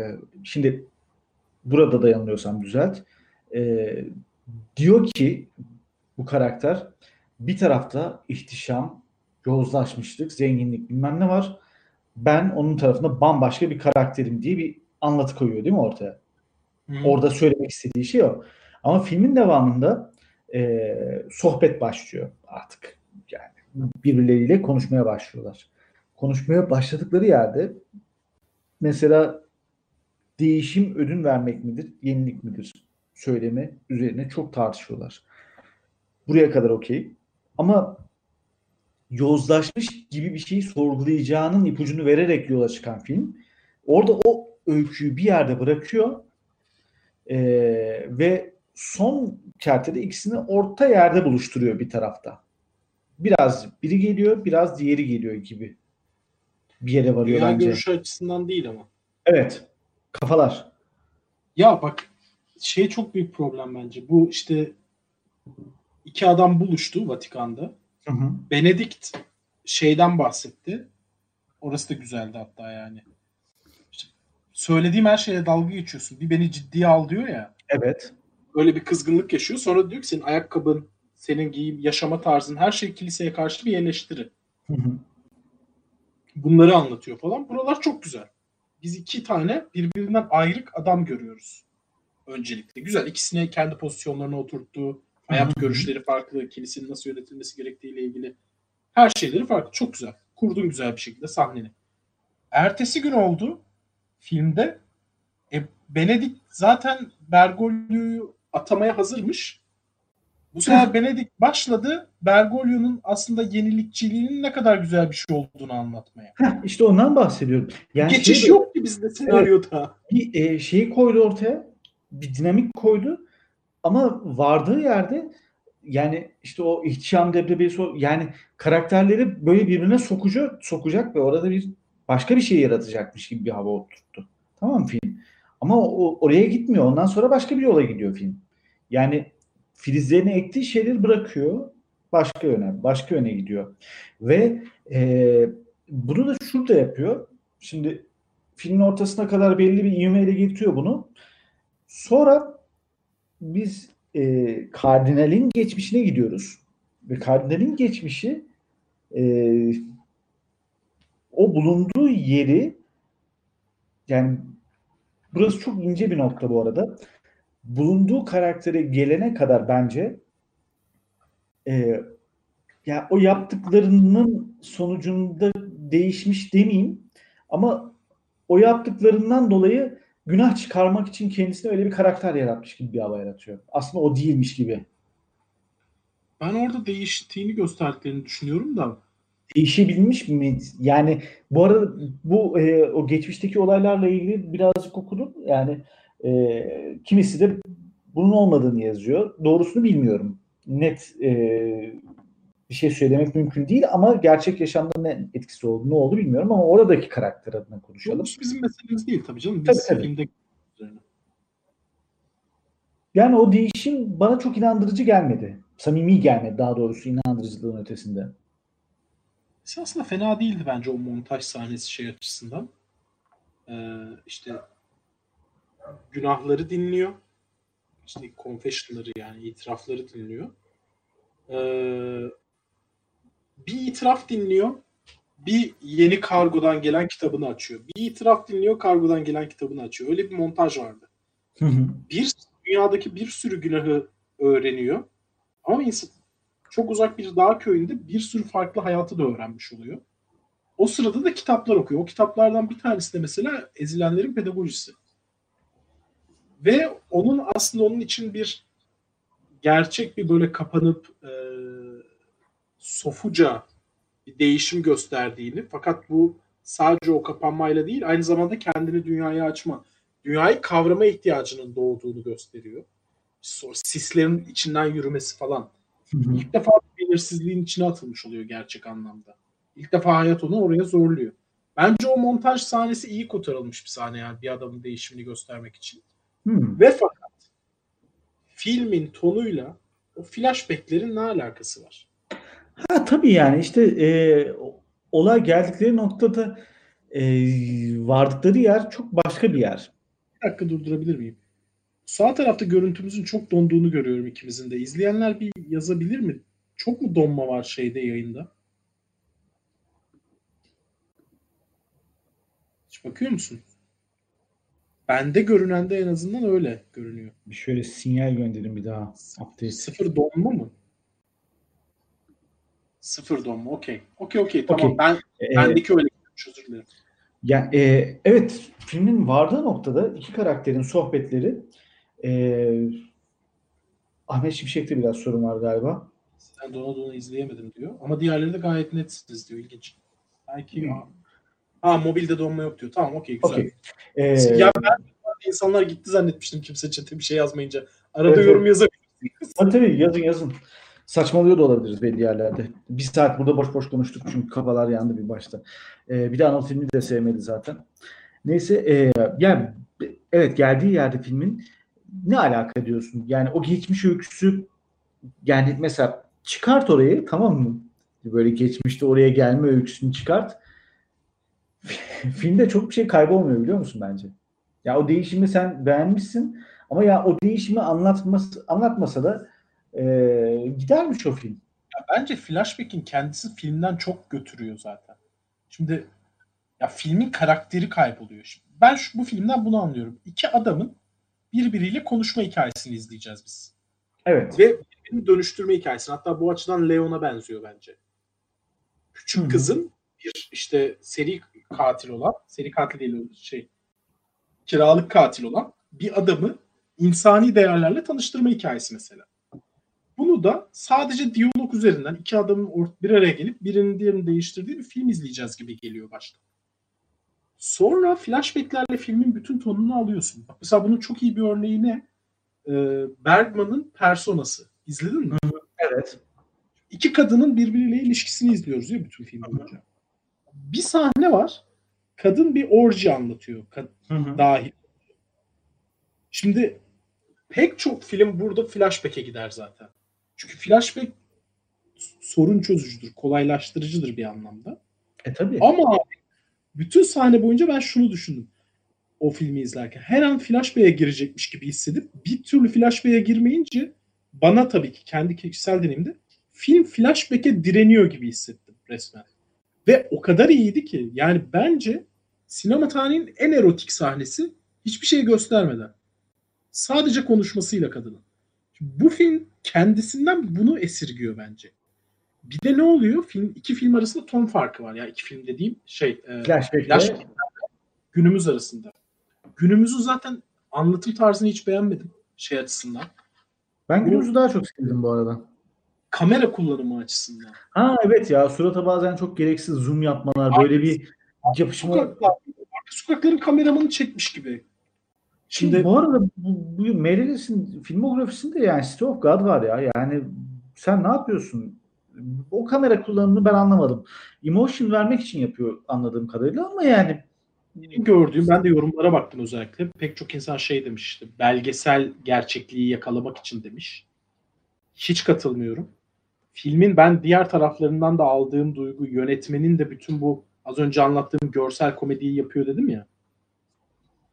şimdi burada da yanılıyorsam düzelt. E, diyor ki bu karakter bir tarafta ihtişam, yozlaşmışlık, zenginlik bilmem ne var. Ben onun tarafında bambaşka bir karakterim diye bir anlatı koyuyor değil mi ortaya? Hı. Orada söylemek istediği şey o. Ama filmin devamında e, sohbet başlıyor artık. Yani birbirleriyle konuşmaya başlıyorlar. Konuşmaya başladıkları yerde mesela değişim ödün vermek midir, yenilik midir söylemi üzerine çok tartışıyorlar. Buraya kadar okey. Ama yozlaşmış gibi bir şeyi sorgulayacağının ipucunu vererek yola çıkan film orada o öyküyü bir yerde bırakıyor ee, ve son kertede ikisini orta yerde buluşturuyor bir tarafta. Biraz biri geliyor, biraz diğeri geliyor gibi bir yere varıyor Dünya bence. görüşü açısından değil ama. Evet. Kafalar. Ya bak şey çok büyük problem bence. Bu işte iki adam buluştu Vatikan'da. Hı hı. Benedikt şeyden bahsetti. Orası da güzeldi hatta yani. Söylediğim her şeye dalga geçiyorsun. Bir beni ciddiye al diyor ya. Evet. Öyle bir kızgınlık yaşıyor. Sonra diyor ki senin ayakkabın, senin giyim, yaşama tarzın her şey kiliseye karşı bir eleştiri. Hı hı. Bunları anlatıyor falan. Buralar çok güzel. Biz iki tane birbirinden ayrık adam görüyoruz. Öncelikle. Güzel. İkisine kendi pozisyonlarına oturttu. Hayat hı. görüşleri farklı. Kilisenin nasıl yönetilmesi gerektiğiyle ilgili. Her şeyleri farklı. Çok güzel. Kurdun güzel bir şekilde sahneni. Ertesi gün oldu filmde. E, Benedikt zaten Bergoglio'yu atamaya hazırmış. Bu sefer Benedikt başladı. Bergoglio'nun aslında yenilikçiliğinin ne kadar güzel bir şey olduğunu anlatmaya. Heh, işte ondan bahsediyorum. Yani Geçiş şey- yok ki bizde senaryoda. bir e, şeyi koydu ortaya. Bir dinamik koydu. Ama vardığı yerde yani işte o ihtişam debdebesi yani karakterleri böyle birbirine sokucu, sokacak ve orada bir başka bir şey yaratacakmış gibi bir hava oturttu. Tamam film? Ama o, oraya gitmiyor. Ondan sonra başka bir yola gidiyor film. Yani filizlerini ektiği şeyleri bırakıyor. Başka yöne, başka yöne gidiyor. Ve e, bunu da şurada yapıyor. Şimdi filmin ortasına kadar belli bir ivmeyle getiriyor bunu. Sonra biz e, kardinalin geçmişine gidiyoruz. Ve kardinalin geçmişi e, o bulunduğu yeri yani burası çok ince bir nokta bu arada. Bulunduğu karaktere gelene kadar bence e, ya o yaptıklarının sonucunda değişmiş demeyeyim ama o yaptıklarından dolayı günah çıkarmak için kendisine öyle bir karakter yaratmış gibi bir hava yaratıyor. Aslında o değilmiş gibi. Ben orada değiştiğini gösterdiklerini düşünüyorum da Değişebilmiş mi? Yani bu arada bu e, o geçmişteki olaylarla ilgili birazcık okudum. Yani e, kimisi de bunun olmadığını yazıyor. Doğrusunu bilmiyorum. Net e, bir şey söylemek mümkün değil ama gerçek yaşamda ne etkisi oldu, ne oldu bilmiyorum ama oradaki karakter adına konuşalım. bu bizim meselemiz değil tabii canım. Biz Tabii, tabii. filmde üzerine. Yani o değişim bana çok inandırıcı gelmedi. Samimi gelmedi daha doğrusu inandırıcılığın ötesinde. Aslında fena değildi bence o montaj sahnesi şey açısından. Ee, işte günahları dinliyor. İşte confession'ları yani itirafları dinliyor. Ee, bir itiraf dinliyor. Bir yeni kargodan gelen kitabını açıyor. Bir itiraf dinliyor, kargodan gelen kitabını açıyor. Öyle bir montaj vardı. Hı hı. Bir dünyadaki bir sürü günahı öğreniyor. Ama insan çok uzak bir dağ köyünde bir sürü farklı hayatı da öğrenmiş oluyor. O sırada da kitaplar okuyor. O kitaplardan bir tanesi de mesela Ezilenlerin Pedagojisi. Ve onun aslında onun için bir gerçek bir böyle kapanıp e, sofuca bir değişim gösterdiğini fakat bu sadece o kapanmayla değil aynı zamanda kendini dünyaya açma, dünyayı kavrama ihtiyacının doğduğunu gösteriyor. Sislerin içinden yürümesi falan. Hı hı. İlk defa belirsizliğin içine atılmış oluyor gerçek anlamda. İlk defa hayat onu oraya zorluyor. Bence o montaj sahnesi iyi kotarılmış bir sahne yani bir adamın değişimini göstermek için. Hı. Ve fakat filmin tonuyla o flashbacklerin ne alakası var? Ha tabii yani işte e, olay geldikleri noktada e, vardıkları yer çok başka bir yer. Bir dakika durdurabilir miyim? Sağ tarafta görüntümüzün çok donduğunu görüyorum ikimizin de. İzleyenler bir yazabilir mi? Çok mu donma var şeyde yayında? Hiç bakıyor musun? Bende görünen de en azından öyle görünüyor. Bir şöyle sinyal gönderin bir daha. Update. Sıfır donma mı? Sıfır donma. Okey. Okey okey tamam. Okey. Ben E, bendeki öyle. Özür dilerim. Ya e, evet filmin vardığı noktada iki karakterin sohbetleri e, Ahmet Şimşek'te biraz sorun var galiba. Sen dona dona izleyemedim diyor. Ama diğerleri de gayet netsiniz diyor. İlginç. Belki Hmm. ha, mobilde donma yok diyor. Tamam okey güzel. Okey. E, Ya ben insanlar gitti zannetmiştim kimse chat'e bir şey yazmayınca. Arada Evet, yorum yazabilirsiniz. tabii, tabii yazın yazın. Saçmalıyor da olabiliriz belli yerlerde. Bir saat burada boş boş konuştuk çünkü kafalar yandı bir başta. E, bir de Anıl filmi de sevmedi zaten. Neyse e, yani evet geldiği yerde filmin ne alaka diyorsun? Yani o geçmiş öyküsü yani mesela çıkart orayı tamam mı? Böyle geçmişte oraya gelme öyküsünü çıkart. Filmde çok bir şey kaybolmuyor biliyor musun bence? Ya o değişimi sen beğenmişsin ama ya o değişimi anlatması anlatmasa da e, gidermiş o film. Ya bence flashback'in kendisi filmden çok götürüyor zaten. Şimdi ya filmin karakteri kayboluyor. Şimdi ben şu, bu filmden bunu anlıyorum. İki adamın birbiriyle konuşma hikayesini izleyeceğiz biz. Evet. Ve birbirini dönüştürme hikayesini. Hatta bu açıdan Leon'a benziyor bence. Küçük Hı hı. kızın bir işte seri katil olan, seri katil değil şey, kiralık katil olan bir adamı insani değerlerle tanıştırma hikayesi mesela. Bunu da sadece diyalog üzerinden iki adamın bir araya gelip birinin diğerini değiştirdiği bir film izleyeceğiz gibi geliyor başta. Sonra flashbacklerle filmin bütün tonunu alıyorsun. Bak mesela bunun çok iyi bir örneği ne? Ee, Bergman'ın Personası. İzledin mi? Evet. İki kadının birbiriyle ilişkisini izliyoruz ya bütün film boyunca. Bir sahne var. Kadın bir orji anlatıyor. Kad- Hı hı. dahil. Şimdi pek çok film burada flashback'e gider zaten. Çünkü flashback sorun çözücüdür, kolaylaştırıcıdır bir anlamda. E tabii. Ama bütün sahne boyunca ben şunu düşündüm. O filmi izlerken. Her an flashback'e girecekmiş gibi hissedip bir türlü flashback'e girmeyince bana tabii ki kendi kişisel deneyimde film flashback'e direniyor gibi hissettim resmen. Ve o kadar iyiydi ki yani bence sinema tarihinin en erotik sahnesi hiçbir şey göstermeden. Sadece konuşmasıyla kadının. Bu film kendisinden bunu esirgiyor bence. Bir de ne oluyor? Film iki film arasında ton farkı var. Yani iki film dediğim şey e, günümüz arasında. Günümüzü zaten anlatım tarzını hiç beğenmedim şey açısından. ben günümüzü daha çok sevdim bu arada. Kamera kullanımı açısından. Ha evet ya surata bazen çok gereksiz zoom yapmalar böyle bir yapışma. Sokaklar, sokakların kameramanı çekmiş gibi. Şimdi Şimdi bu arada bu, bu Meredith'in filmografisinde yani City of God var ya yani sen ne yapıyorsun? O kamera kullanımını ben anlamadım. Emotion vermek için yapıyor anladığım kadarıyla ama yani gördüğüm ben de yorumlara baktım özellikle. Pek çok insan şey demiş işte belgesel gerçekliği yakalamak için demiş. Hiç katılmıyorum. Filmin ben diğer taraflarından da aldığım duygu yönetmenin de bütün bu az önce anlattığım görsel komediyi yapıyor dedim ya.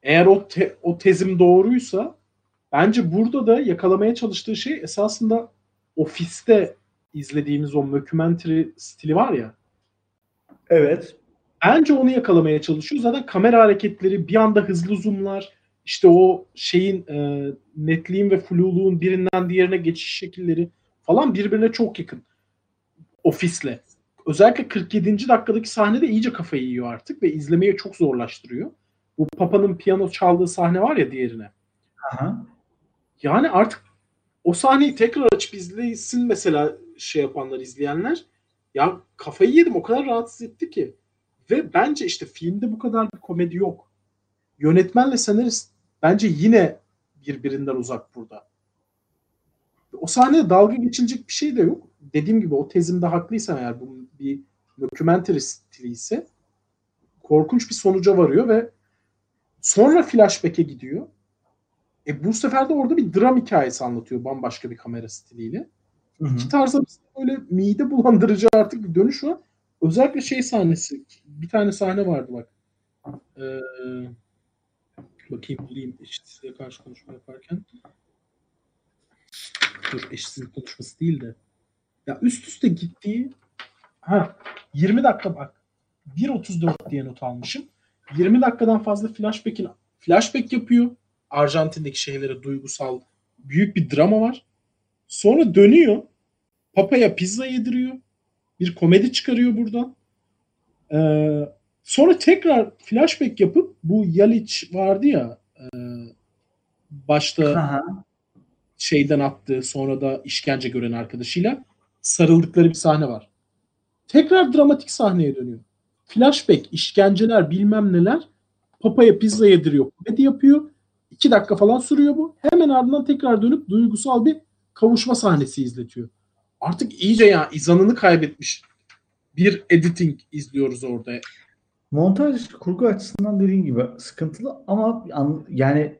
Eğer o te- o tezim doğruysa bence burada da yakalamaya çalıştığı şey esasında ofiste izlediğimiz o mockumentary stili var ya. evet Bence onu yakalamaya çalışıyor. Zaten kamera hareketleri, bir anda hızlı zoomlar, işte o şeyin e, netliğin ve fluluğun birinden diğerine geçiş şekilleri falan birbirine çok yakın. Ofisle. Özellikle 47. dakikadaki sahnede iyice kafayı yiyor artık ve izlemeyi çok zorlaştırıyor. Bu Papa'nın piyano çaldığı sahne var ya diğerine. Aha. Yani artık o sahneyi tekrar açıp izlesin mesela şey yapanlar izleyenler. Ya kafayı yedim o kadar rahatsız etti ki. Ve bence işte filmde bu kadar bir komedi yok. Yönetmenle senarist bence yine birbirinden uzak burada. O sahnede dalga geçilecek bir şey de yok. Dediğim gibi o tezimde haklıysam eğer bu bir documentary stili ise korkunç bir sonuca varıyor ve sonra flashback'e gidiyor. E bu sefer de orada bir dram hikayesi anlatıyor bambaşka bir kamera stiliyle. Hı hı. İki tarz arasında böyle mide bulandırıcı artık bir dönüş var. Özellikle şey sahnesi. Bir tane sahne vardı bak. Ee, bakayım bulayım eşitsizliğe karşı konuşma yaparken. Dur eşitsizlik konuşması değil de. Ya üst üste gittiği ha 20 dakika bak. 1.34 diye not almışım. 20 dakikadan fazla flashback'in flashback yapıyor. Arjantin'deki şeylere duygusal büyük bir drama var. Sonra dönüyor. Papa'ya pizza yediriyor. Bir komedi çıkarıyor buradan. Ee, sonra tekrar flashback yapıp bu Yaliç vardı ya e, başta Aha. şeyden attığı sonra da işkence gören arkadaşıyla sarıldıkları bir sahne var. Tekrar dramatik sahneye dönüyor. Flashback, işkenceler bilmem neler. Papa'ya pizza yediriyor. Komedi yapıyor. İki dakika falan sürüyor bu. Hemen ardından tekrar dönüp duygusal bir kavuşma sahnesi izletiyor. Artık iyice ya izanını kaybetmiş bir editing izliyoruz orada. Montaj kurgu açısından dediğin gibi sıkıntılı ama an- yani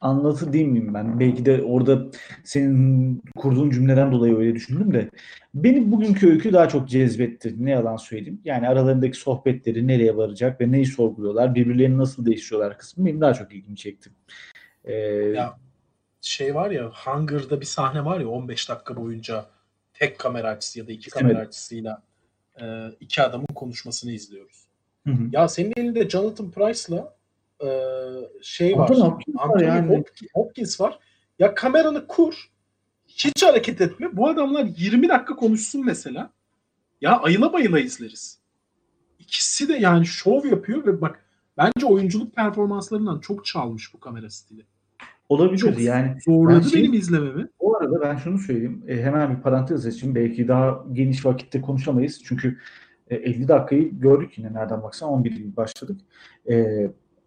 anlatı değil miyim ben? Belki de orada senin kurduğun cümleden dolayı öyle düşündüm de beni bugünkü öykü daha çok cezbetti. Ne yalan söyleyeyim. Yani aralarındaki sohbetleri nereye varacak ve neyi sorguluyorlar, birbirlerini nasıl değiştiriyorlar kısmı benim daha çok ilgimi çekti. Ee, Ya şey var ya Hunger'da bir sahne var ya 15 dakika boyunca tek kamera açısı ya da iki kamera Evet. açısıyla e, iki adamın konuşmasını izliyoruz. hı hı. Ya senin elinde Jonathan Price'la e, şey var. Anthony Hopkins var Anthony yani. Hop- Hopkins var. Ya kameranı kur. Hiç hareket etme. Bu adamlar 20 dakika konuşsun mesela. Ya ayıla bayıla izleriz. İkisi de yani şov yapıyor ve bak bence oyunculuk performanslarından çok çalmış bu kamera stili. Olabilir Çok yani. zorladı Ben şey- benim izlememi. Bu arada ben şunu söyleyeyim. E, hemen bir parantez açayım. Belki daha geniş vakitte konuşamayız. Çünkü e, 50 dakikayı gördük yine nereden baksan 11 gibi başladık. E,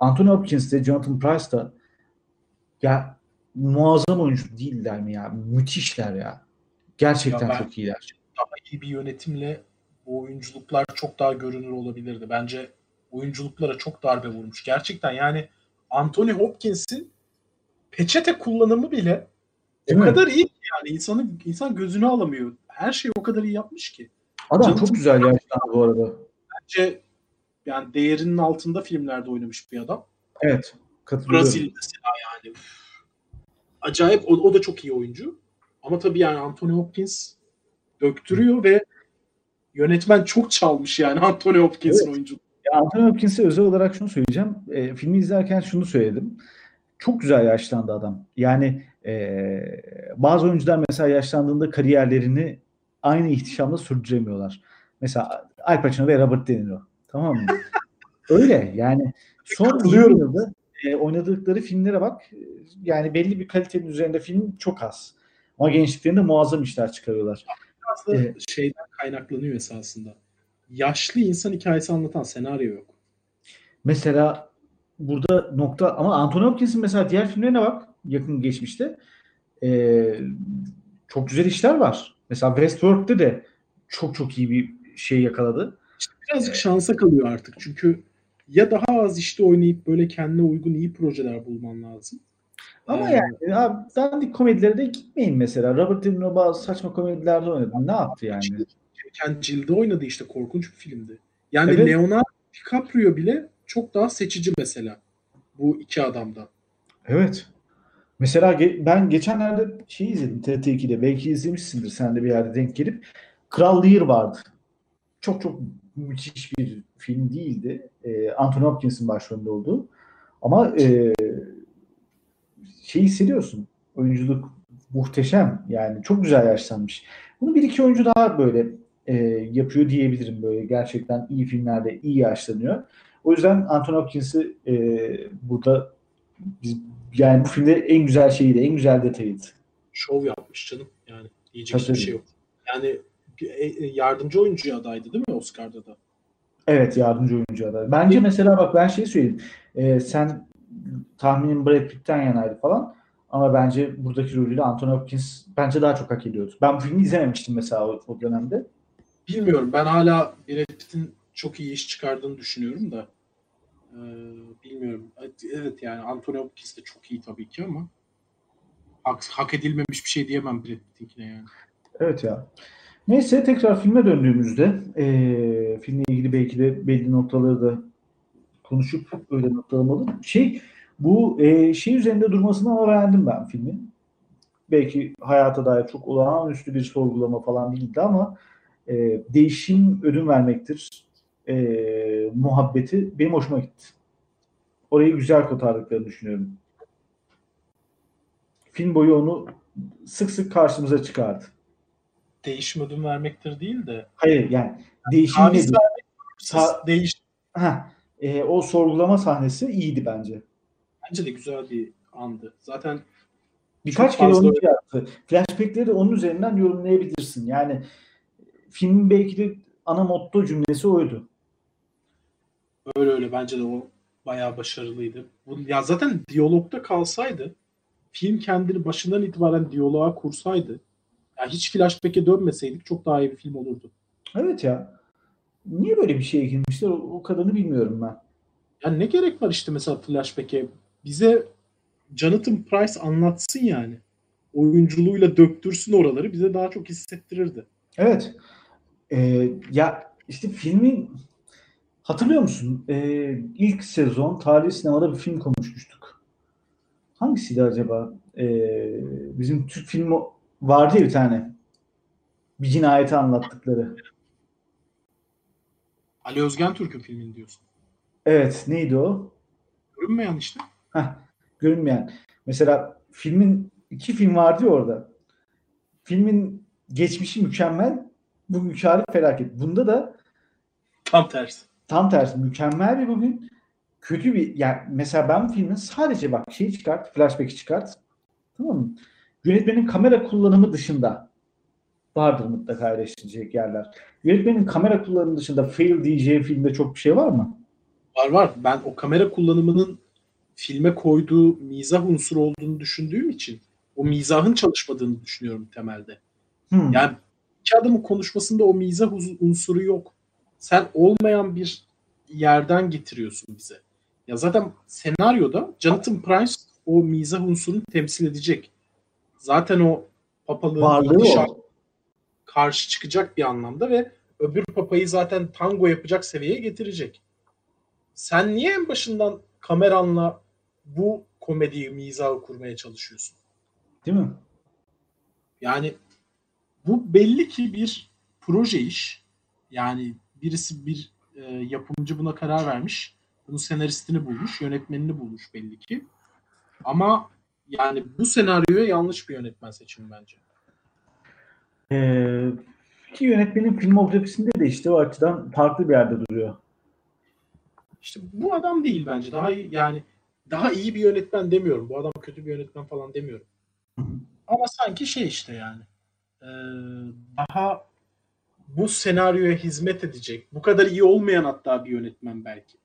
Anthony Hopkins de Jonathan Price da ya muazzam oyuncu değiller mi ya? Müthişler ya. Gerçekten Ya ben- çok iyiler. Daha iyi bir yönetimle bu oyunculuklar çok daha görünür olabilirdi. Bence oyunculuklara çok darbe vurmuş. Gerçekten yani Anthony Hopkins'in peçete kullanımı bile Değil o mi? kadar iyi ki yani insanın insan gözünü alamıyor. Her şeyi o kadar iyi yapmış ki. Adam Jonathan- çok güzel yaşlandı bu arada. Bence yani değerinin altında filmlerde oynamış bir adam. Evet. Katılıyorum. Brazil mesela yani. Acayip o, o da çok iyi oyuncu. Ama tabii yani Anthony Hopkins döktürüyor ve yönetmen çok çalmış yani Anthony Hopkins'in Evet. oyunculuğu. Anthony Hopkins'e özel olarak şunu söyleyeceğim. E, filmi izlerken şunu söyledim. Çok güzel yaşlandı adam. Yani e, bazı oyuncular mesela yaşlandığında kariyerlerini aynı ihtişamla sürdüremiyorlar. Mesela Al Pacino ve Robert De Niro. Tamam mı? Öyle yani. Son Katılıyorum. 20 yılda e, oynadıkları filmlere bak. Yani belli bir kalitenin üzerinde film çok az. Ama gençliklerinde muazzam işler çıkarıyorlar. Biraz da Evet. şeyden kaynaklanıyor esasında. Yaşlı insan hikayesi anlatan senaryo yok. Mesela burada nokta ama Anthony Hopkins'in mesela diğer filmlerine bak yakın geçmişte Ee, çok güzel işler var. Mesela Westworld'te de çok çok iyi bir şey yakaladı. Birazcık şansa kalıyor artık. Çünkü ya daha az işte oynayıp böyle kendine uygun iyi projeler bulman lazım. Ama Ee, yani abi, dandik komedilere de gitmeyin mesela. Robert De Niro bazı saçma komedilerde oynadı. Ne yaptı yani? Kendi Jill'de oynadı işte korkunç bir filmdi. Yani Evet. Leonardo DiCaprio bile çok daha seçici mesela bu iki adamdan. Evet. Mesela ge- ben geçenlerde şey izledim TRT2'de. Belki izlemişsindir sen de bir yerde denk gelip. Kral Lear vardı. Çok çok müthiş bir film değildi. Ee, Anthony Hopkins'in başrolünde olduğu. Ama e, şey hissediyorsun. Oyunculuk muhteşem. Yani çok güzel yaşlanmış. Bunu bir iki oyuncu daha böyle e, yapıyor diyebilirim böyle. Gerçekten iyi filmlerde iyi yaşlanıyor. O yüzden Anthony Hopkins'i e, burada biz, yani bu filmde en güzel şeyiydi, en güzel detayıydı. Şov yapmış canım. Yani diyecek hiçbir Tabii. şey yok. Yani e, e, yardımcı oyuncuya adaydı değil mi Oscar'da da? Evet yardımcı oyuncu adayı. Bence mesela bak ben şey söyleyeyim. Ee, sen tahminin Brad Pitt'ten yanaydı falan. Ama bence buradaki rolüyle Anthony Hopkins bence daha çok hak ediyordu. Ben bu filmi izlememiştim mesela o, o dönemde. Bilmiyorum. Ben hala Brad Pitt'in çok iyi iş çıkardığını düşünüyorum da. Ee, bilmiyorum. Evet yani Anthony Hopkins de çok iyi tabii ki ama hak, hak edilmemiş bir şey diyemem Brad Pitt'inkine yani. Evet ya. Neyse tekrar filme döndüğümüzde eee filmle ilgili belki de belli noktaları da konuşup öyle noktalamalı. Şey bu eee, şey üzerinde durmasını ama beğendim ben filmin. Belki hayata dair çok olağanüstü bir sorgulama falan değildi ama eee, değişim ödün vermektir. Eee, muhabbeti benim hoşuma gitti. Orayı güzel kotardıklarını düşünüyorum. Film boyu onu sık sık karşımıza çıkardı. Değişim ödün vermektir değil de Hayır yani değişim taviz nedir? Ta- değiş Heh, e, o sorgulama sahnesi iyiydi bence. bence de güzel bir andı. Zaten Birkaç kere onu yaptı. Flashback'leri de onun üzerinden yorumlayabilirsin. Yani filmin belki de ana motto cümlesi oydu. öyle öyle bence de o bayağı başarılıydı. Ya zaten diyalogda kalsaydı film kendini başından itibaren diyaloğa kursaydı ya hiç flashback'e dönmeseydik çok daha iyi bir film olurdu. Evet ya. Niye böyle bir şeye girmişler o, o kadarını bilmiyorum ben. Yani ne gerek var işte mesela flashback'e? Bize Jonathan Price anlatsın yani. Oyunculuğuyla döktürsün oraları bize daha çok hissettirirdi. Evet. Ee, ya işte filmin hatırlıyor musun? Ee, ilk sezon tarihi sinemada bir film konuşmuştuk. Hangisiydi acaba? Ee, bizim Türk filmi vardı ya bir tane. Bir cinayeti anlattıkları. Ali Özgen Türk'ün filmini diyorsun. Evet, neydi o? Görünmeyen işte. Heh, görünmeyen. Mesela filmin iki film vardı ya orada. Filmin geçmişi mükemmel, bugünkü hali felaket. Bunda da Tam tersi. tam tersi mükemmel bir bugün kötü bir yani mesela ben filmin sadece bak şeyi çıkart, flashback'i çıkart. Tamam mı? Yönetmenin kamera kullanımı dışında vardır mutlaka eleştirecek yerler. Yönetmenin kamera kullanımı dışında fail diyeceği filmde çok bir şey var mı? Var var. Ben o kamera kullanımının filme koyduğu mizah unsuru olduğunu düşündüğüm için o mizahın çalışmadığını düşünüyorum temelde. Hmm. Yani iki adamın konuşmasında o mizah unsuru yok. Sen olmayan bir yerden getiriyorsun bize. Ya zaten senaryoda Jonathan Price o mizah unsurunu temsil edecek. Zaten o papalığın Varlığı karşı çıkacak bir anlamda ve öbür papayı zaten tango yapacak seviyeye getirecek. Sen niye en başından kameranla bu komediyi, mizahı kurmaya çalışıyorsun? Değil mi? Yani bu belli ki bir proje iş. Yani birisi bir e, yapımcı buna karar vermiş. Bunun senaristini bulmuş, yönetmenini bulmuş belli ki. Ama yani bu senaryoya yanlış bir yönetmen seçimi bence. Ee, ki yönetmenin filmografisinde de işte o açıdan farklı bir yerde duruyor. İşte bu adam değil bence. Daha iyi, yani daha iyi bir yönetmen demiyorum. Bu adam kötü bir yönetmen falan demiyorum. Ama sanki şey işte yani. e, daha bu senaryoya hizmet edecek. Bu kadar iyi olmayan hatta bir yönetmen belki.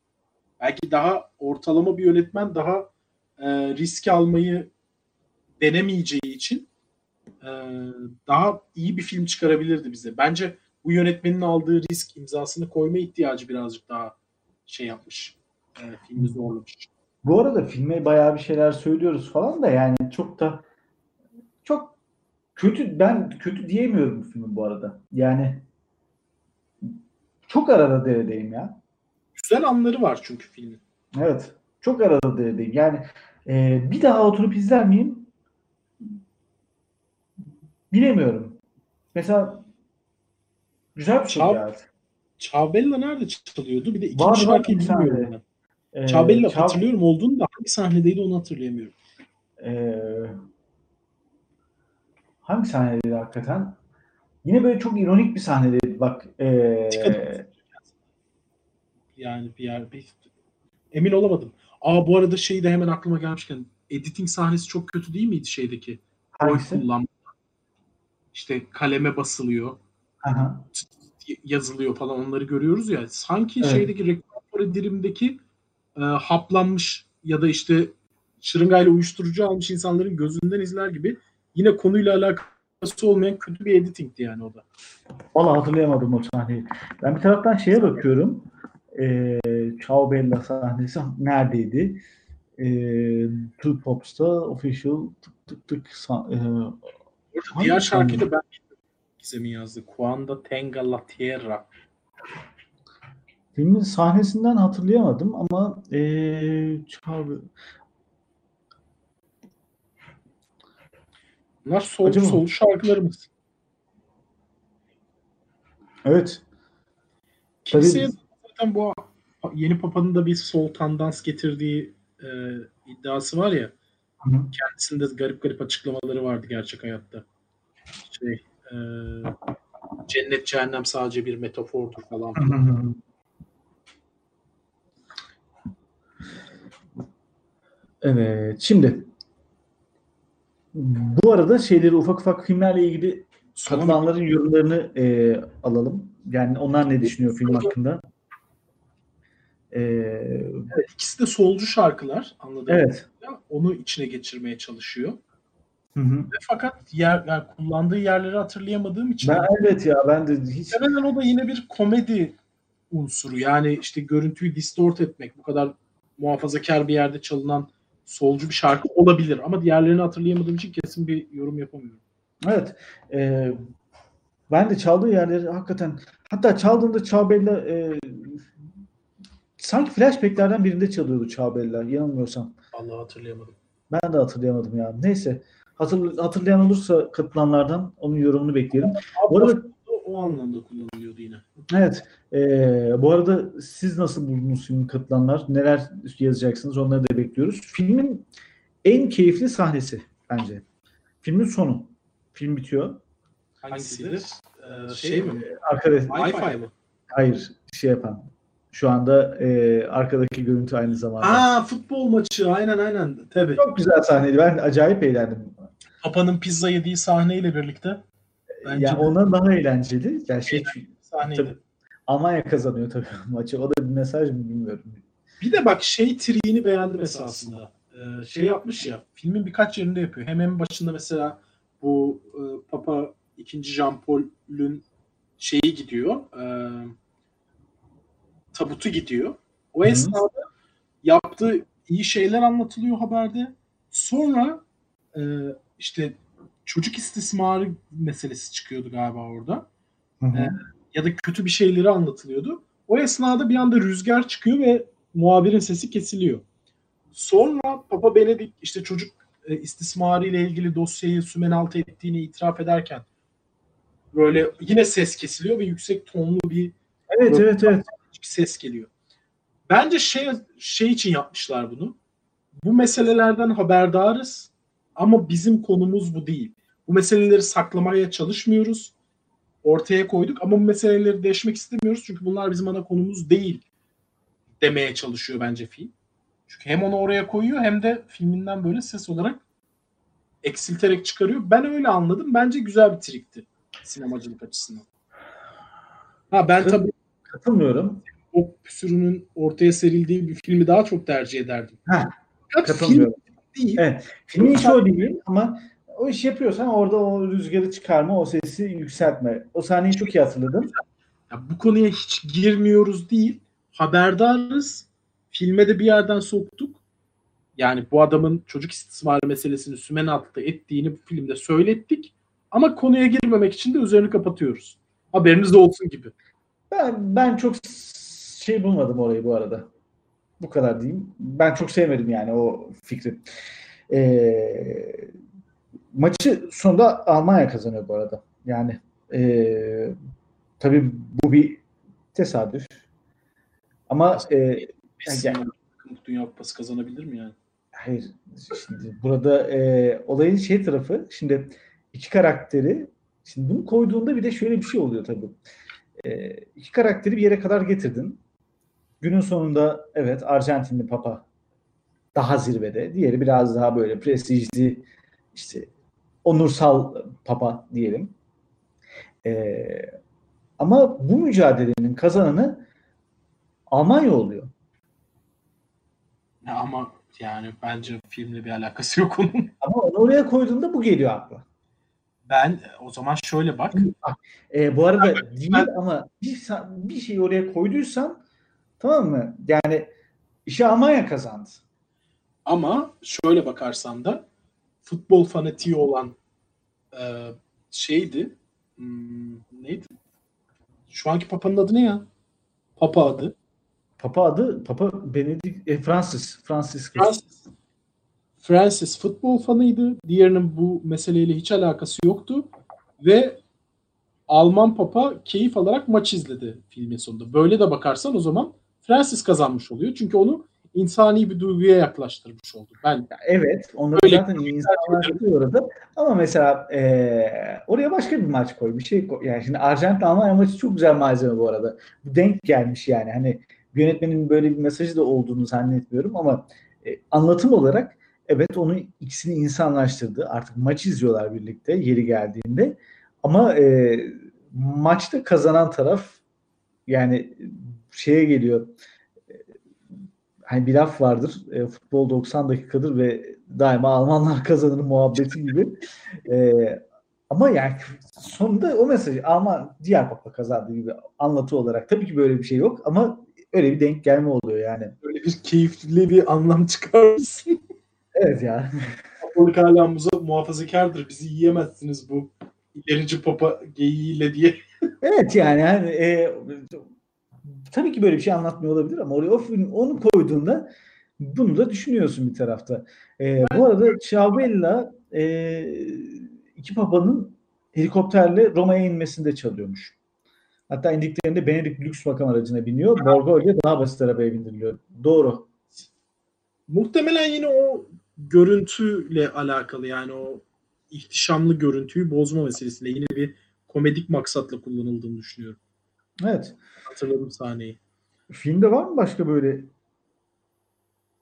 Belki daha ortalama bir yönetmen daha e, risk almayı denemeyeceği için e, daha iyi bir film çıkarabilirdi bize. Bence bu yönetmenin aldığı risk imzasını koyma ihtiyacı birazcık daha şey yapmış. E, filmi zorlamış. Bu arada filme bayağı bir şeyler söylüyoruz falan da yani çok da çok kötü ben kötü diyemiyorum bu filmi bu arada. Yani çok arada deredeyim ya. Güzel anları var çünkü filmin. Evet. Çok arada deredeyim. Yani e, bir daha oturup izler miyim? Bilemiyorum. Mesela güzel bir şey Çal- geldi. Çabella nerede çalıyordu? Bir de ikinci Var, var şarkıyı bir bilmiyorum ben. Ee, Çabella Çal- hatırlıyorum olduğunu da hangi sahnedeydi onu hatırlayamıyorum. Ee, hangi sahneydi hakikaten? Yine böyle çok ironik bir sahneydi. Bak ee, Dikkat Yani bir yer bir emin olamadım. Aa bu arada şeyi de hemen aklıma gelmişken editing sahnesi çok kötü değil miydi şeydeki? Oy hangisi? kullanma. İşte kaleme basılıyor, Aha. yazılıyor falan onları görüyoruz ya. Sanki Evet. şeydeki reklam dilimdeki e, haplanmış ya da işte şırıngayla uyuşturucu almış insanların gözünden izler gibi yine konuyla alakası olmayan kötü bir editingdi yani o da. Vallahi hatırlayamadım o sahneyi. Ben bir taraftan şeye bakıyorum. Ee, Ciao Bella sahnesi neredeydi? Ee, Two Pops'ta official tık tık tık Orada Hangi diğer şarkıyı da ben bilmiyorum. Gizem'in yazdı. Quando tenga la tierra. filmin sahnesinden hatırlayamadım ama ee, Be- Bunlar solcu Acaba? solcu şarkılarımız. evet Tabii- zaten bu yeni papanın da bir sol tandans getirdiği e, iddiası var ya. Hı hı. Kendisinde garip garip açıklamaları vardı gerçek hayatta. Şey, e, cennet cehennem sadece bir metafordur falan. Evet, şimdi bu arada şeyleri ufak ufak filmlerle ilgili katılanların yorumlarını e, alalım. Yani onlar ne düşünüyor film hakkında? E, evet, ikisi de solcu şarkılar anladığım evet. kadarıyla. Onu içine geçirmeye çalışıyor. Hı hı. Ve fakat yer, yani kullandığı yerleri hatırlayamadığım için Ben evet ya ben de hiç Muhtemelen o da yine bir komedi unsuru. Yani işte görüntüyü distort etmek. Bu kadar muhafazakar bir yerde çalınan solcu bir şarkı olabilir. Ama diğerlerini hatırlayamadığım için kesin bir yorum yapamıyorum. evet e, ben de çaldığı yerleri hakikaten hatta çaldığında Çağbella e, sanki flashbacklerden birinde çalıyordu Çağbella yanılmıyorsam. Vallahi hatırlayamadım. Ben de hatırlayamadım ya. Neyse. Hatır, hatırlayan olursa katılanlardan onun yorumunu bekleyelim. Bu arada O, anlamda kullanılıyordu yine. evet. eee, bu arada siz nasıl buldunuz filmi katılanlar? Neler yazacaksınız? Onları da bekliyoruz. Filmin en keyifli sahnesi bence. Filmin sonu. Film bitiyor. Hangisidir? Ee, şey mi? Arkada Wi-Fi mı? hayır şey yapan. Şu anda eee, arkadaki görüntü aynı zamanda. Aa futbol maçı. Aynen aynen. Tabii. Çok güzel sahneydi. Ben acayip eğlendim. Papa'nın pizza yediği sahneyle birlikte. Bence yani ondan daha eğlenceli. Yani şey sahneydi. tabii. Almanya kazanıyor tabii maçı. O da bir mesaj mı bilmiyorum. Bir de bak şey triğini beğendim esasında. Ee, şey yapmış ya, filmin birkaç yerinde yapıyor. Hem en başında mesela bu e, Papa 2. Jean Paul'ün şeyi gidiyor. e, tabutu gidiyor. O Hı. esnada yaptığı iyi şeyler anlatılıyor haberde. Sonra e, işte çocuk istismarı meselesi çıkıyordu galiba orada Hı hı. Evet. ya da kötü bir şeyleri anlatılıyordu. O esnada bir anda rüzgar çıkıyor ve muhabirin sesi kesiliyor. Sonra Papa Benedik işte çocuk e, istismarı ile ilgili dosyayı sümen altı ettiğini itiraf ederken böyle yine ses kesiliyor ve yüksek tonlu bir, Evet evet evet. Bir ses geliyor. Bence şey şey için yapmışlar bunu. Bu meselelerden haberdarız ama bizim konumuz bu değil. Bu meseleleri saklamaya çalışmıyoruz. Ortaya koyduk ama bu meseleleri deşmek istemiyoruz çünkü bunlar bizim ana konumuz değil demeye çalışıyor bence film. Çünkü hem onu oraya koyuyor hem de filminden böyle ses olarak eksilterek çıkarıyor. Ben öyle anladım. Bence güzel bir trikti sinemacılık açısından. Ha ben tabii Katılmıyorum. o püsürünün ortaya serildiği bir filmi daha çok tercih ederdim. Ha, Fakat film Katılmıyorum. değil. Evet. Filmin işi o değil ama o iş yapıyorsan orada o rüzgarı çıkarma, o sesi yükseltme. O sahneyi çok iyi hatırladım. Ya bu konuya hiç girmiyoruz değil. Haberdarız. Filme de bir yerden soktuk. Yani bu adamın çocuk istismarı meselesini sümen altı ettiğini bu filmde söylettik. Ama konuya girmemek için de üzerini kapatıyoruz. Haberiniz de olsun gibi. Ben ben çok şey bulmadım orayı bu arada. Bu kadar diyeyim. Ben çok sevmedim yani o fikri. Ee, maçı sonunda Almanya kazanıyor bu arada. Yani ee, tabii bu bir tesadüf. Ama Messi Yani- Dünya Kupası kazanabilir mi yani? hayır. Şimdi burada e, olayın şey tarafı şimdi iki karakteri şimdi bunu koyduğunda bir de şöyle bir şey oluyor tabii. E, iki karakteri bir yere kadar getirdin. Günün sonunda evet Arjantinli Papa daha zirvede. Diğeri biraz daha böyle prestijli işte onursal Papa diyelim. E, ama bu mücadelenin kazananı Almanya oluyor. Ya ama yani bence filmle bir alakası yok onun. Ama onu oraya koyduğunda bu geliyor akla. Ben o zaman şöyle bak. E, bu arada değil ama bir, bir şeyi oraya koyduysan tamam mı? Yani işi Almanya kazandı. Ama şöyle bakarsan da futbol fanatiği olan e, şeydi. Hmm, neydi? Şu anki papanın adı ne ya? Papa adı. Papa adı Papa Benedict e, Francis Francis Francis. Francis futbol fanıydı. Diğerinin bu meseleyle hiç alakası yoktu ve Alman Papa keyif alarak maç izledi filmin sonunda. Böyle de bakarsan o zaman Francis kazanmış oluyor. Çünkü onu insani bir duyguya yaklaştırmış oldu. Ben evet, onları Öyle zaten insanlar yapıyor orada. Ama mesela e, oraya başka bir maç koy, bir şey koy. Yani şimdi Arjantin Almanya maçı çok güzel malzeme bu arada. Denk gelmiş yani. Hani yönetmenin böyle bir mesajı da olduğunu zannetmiyorum ama e, anlatım olarak evet onu ikisini insanlaştırdı. Artık maç izliyorlar birlikte yeri geldiğinde. Ama e, maçta kazanan taraf yani şeye geliyor. E, hani bir laf vardır. E, futbol 90 dakikadır ve daima Almanlar kazanır muhabbeti gibi. E, ama yani sonunda o mesajı Alman diğer papa kazandığı gibi anlatı olarak tabii ki böyle bir şey yok ama öyle bir denk gelme oluyor yani. Öyle bir keyifli bir anlam çıkarırsın. Evet ya. Katolik hala muhafazakardır. Bizi yiyemezsiniz bu ilerici papa geyiğiyle diye. evet yani hani e, tabii ki böyle bir şey anlatmıyor olabilir ama oraya o film onu koyduğunda bunu da düşünüyorsun bir tarafta. E, bu arada Ciavella e, iki papanın helikopterle Roma'ya inmesinde çalıyormuş. Hatta indiklerinde Benedict lüks makam aracına biniyor. Borgoglia daha basit arabaya bindiriliyor. Doğru. Muhtemelen yine o görüntüyle alakalı yani o ihtişamlı görüntüyü bozma meselesiyle yine bir komedik maksatla kullanıldığını düşünüyorum. Evet. Hatırladım sahneyi. Filmde var mı başka böyle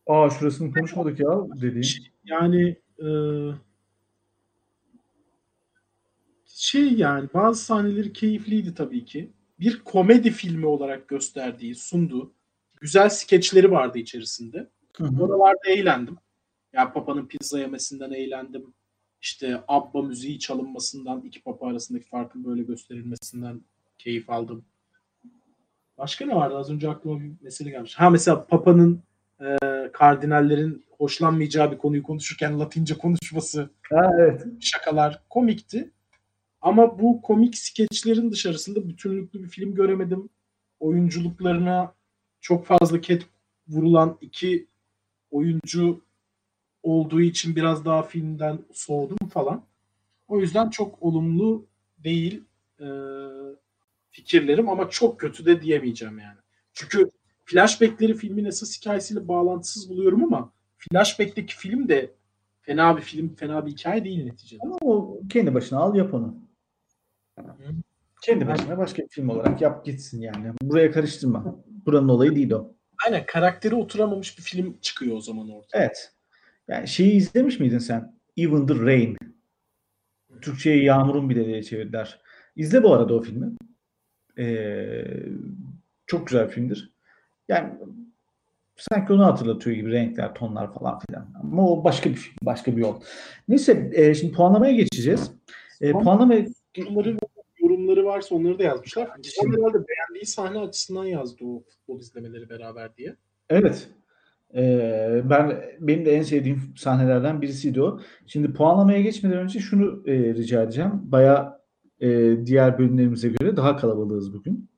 aa şurasını konuşmadık ya dediğin? Yani e, şey yani bazı sahneleri keyifliydi tabii ki. Bir komedi filmi olarak gösterdiği, sunduğu güzel skeçleri vardı içerisinde. Hı hı. Oralarda eğlendim. Ya yani Papa'nın pizza yemesinden eğlendim. İşte Abba müziği çalınmasından, iki Papa arasındaki farkın böyle gösterilmesinden keyif aldım. Başka ne vardı? Az önce aklıma bir mesele gelmiş. Ha mesela Papa'nın e, kardinallerin hoşlanmayacağı bir konuyu konuşurken Latince konuşması. Ha, evet. Şakalar komikti. Ama bu komik skeçlerin dışarısında bütünlüklü bir film göremedim. Oyunculuklarına çok fazla ket vurulan iki oyuncu olduğu için biraz daha filmden soğudum falan. O yüzden çok olumlu değil e, fikirlerim ama çok kötü de diyemeyeceğim yani. Çünkü flashbackleri filmin esas hikayesiyle bağlantısız buluyorum ama flashback'teki film de fena bir film, fena bir hikaye değil neticede. Ama o kendi başına al yap onu. Kendi başına başka bir film olarak yap gitsin yani. Buraya karıştırma. Buranın olayı değil o. Aynen karakteri oturamamış bir film çıkıyor o zaman ortaya. Evet. Yani şeyi izlemiş miydin sen? Even the Rain. Türkçe'ye Yağmur'un bile diye çevirdiler. İzle bu arada o filmi. Ee, çok güzel bir filmdir. Yani sanki onu hatırlatıyor gibi renkler, tonlar falan filan. Ama o başka bir film, başka bir yol. Neyse e, şimdi puanlamaya geçeceğiz. E, puanlamaya yorumları, yorumları varsa onları da yazmışlar. Gizem herhalde beğendiği sahne açısından yazdı o futbol izlemeleri beraber diye. Evet. Ee, ben benim de en sevdiğim sahnelerden birisiydi o. Şimdi puanlamaya geçmeden önce şunu e, rica edeceğim. Baya e, diğer bölümlerimize göre daha kalabalığız bugün.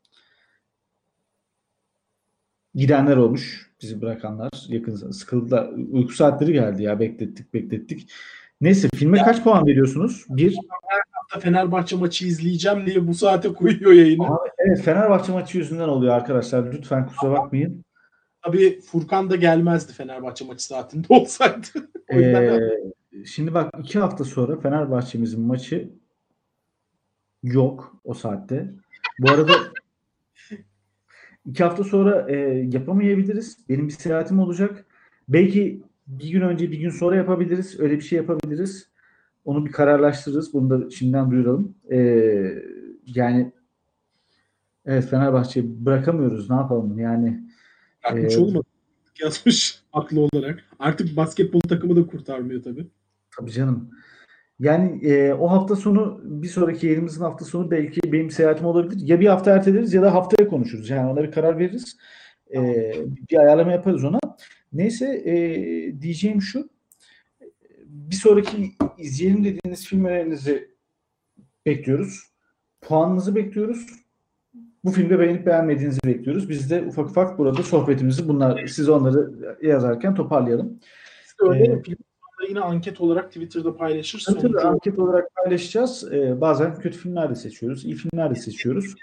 Gidenler olmuş. Bizi bırakanlar yakın sıkıldılar. Uyku saatleri geldi ya. Beklettik beklettik. Neyse filme ya, kaç puan veriyorsunuz? Bir. Her hafta Fenerbahçe maçı izleyeceğim diye bu saate koyuyor yayını. Abi, evet Fenerbahçe maçı yüzünden oluyor arkadaşlar. Lütfen kusura bakmayın. Tabii Furkan da gelmezdi Fenerbahçe maçı saatinde olsaydı. o yüzden Ee, şimdi bak iki hafta sonra Fenerbahçe'mizin maçı yok o saatte. Bu arada iki hafta sonra e, yapamayabiliriz. Benim bir seyahatim olacak. Belki bir gün önce bir gün sonra yapabiliriz. Öyle bir şey yapabiliriz. Onu bir kararlaştırırız. Bunu da şimdiden duyuralım. Ee, yani evet Fenerbahçe'yi bırakamıyoruz. Ne yapalım? Yani Bırakmış Ee, olmadı. Yazmış haklı olarak. Artık basketbol takımı da kurtarmıyor tabii. Tabii canım. Yani e, o hafta sonu bir sonraki yayınımızın hafta sonu belki benim seyahatim olabilir. Ya bir hafta erteleriz ya da haftaya konuşuruz. Yani ona bir karar veririz. E, bir ayarlama yaparız ona. Neyse e, diyeceğim şu. Bir sonraki izleyelim dediğiniz film önerinizi bekliyoruz. Puanınızı bekliyoruz. Bu filmde beğenip beğenmediğinizi bekliyoruz. Biz de ufak ufak burada sohbetimizi bunlar siz onları yazarken toparlayalım. Siz de Ee? Film yine anket olarak Twitter'da paylaşır. Tabii anket olarak paylaşacağız. Ee, bazen kötü filmler de seçiyoruz, iyi filmler de seçiyoruz.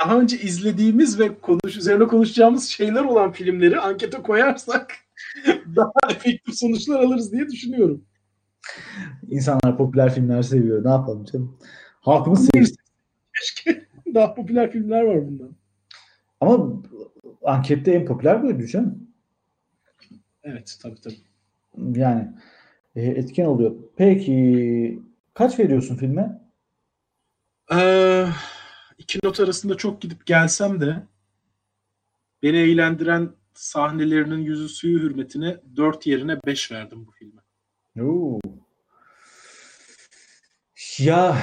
daha önce izlediğimiz ve konuş üzerine konuşacağımız şeyler olan filmleri ankete koyarsak daha efektif sonuçlar alırız diye düşünüyorum. İnsanlar popüler filmler seviyor. Ne yapalım canım? Halkımız seviyor. Keşke daha popüler filmler var bundan. Ama ankette en popüler buydu canım. Evet tabii tabii. Yani e, etken oluyor. Peki kaç veriyorsun filme? Ee, iki not arasında çok gidip gelsem de beni eğlendiren sahnelerinin yüzü suyu hürmetine 4 yerine 5 verdim bu filme. Oo. Ya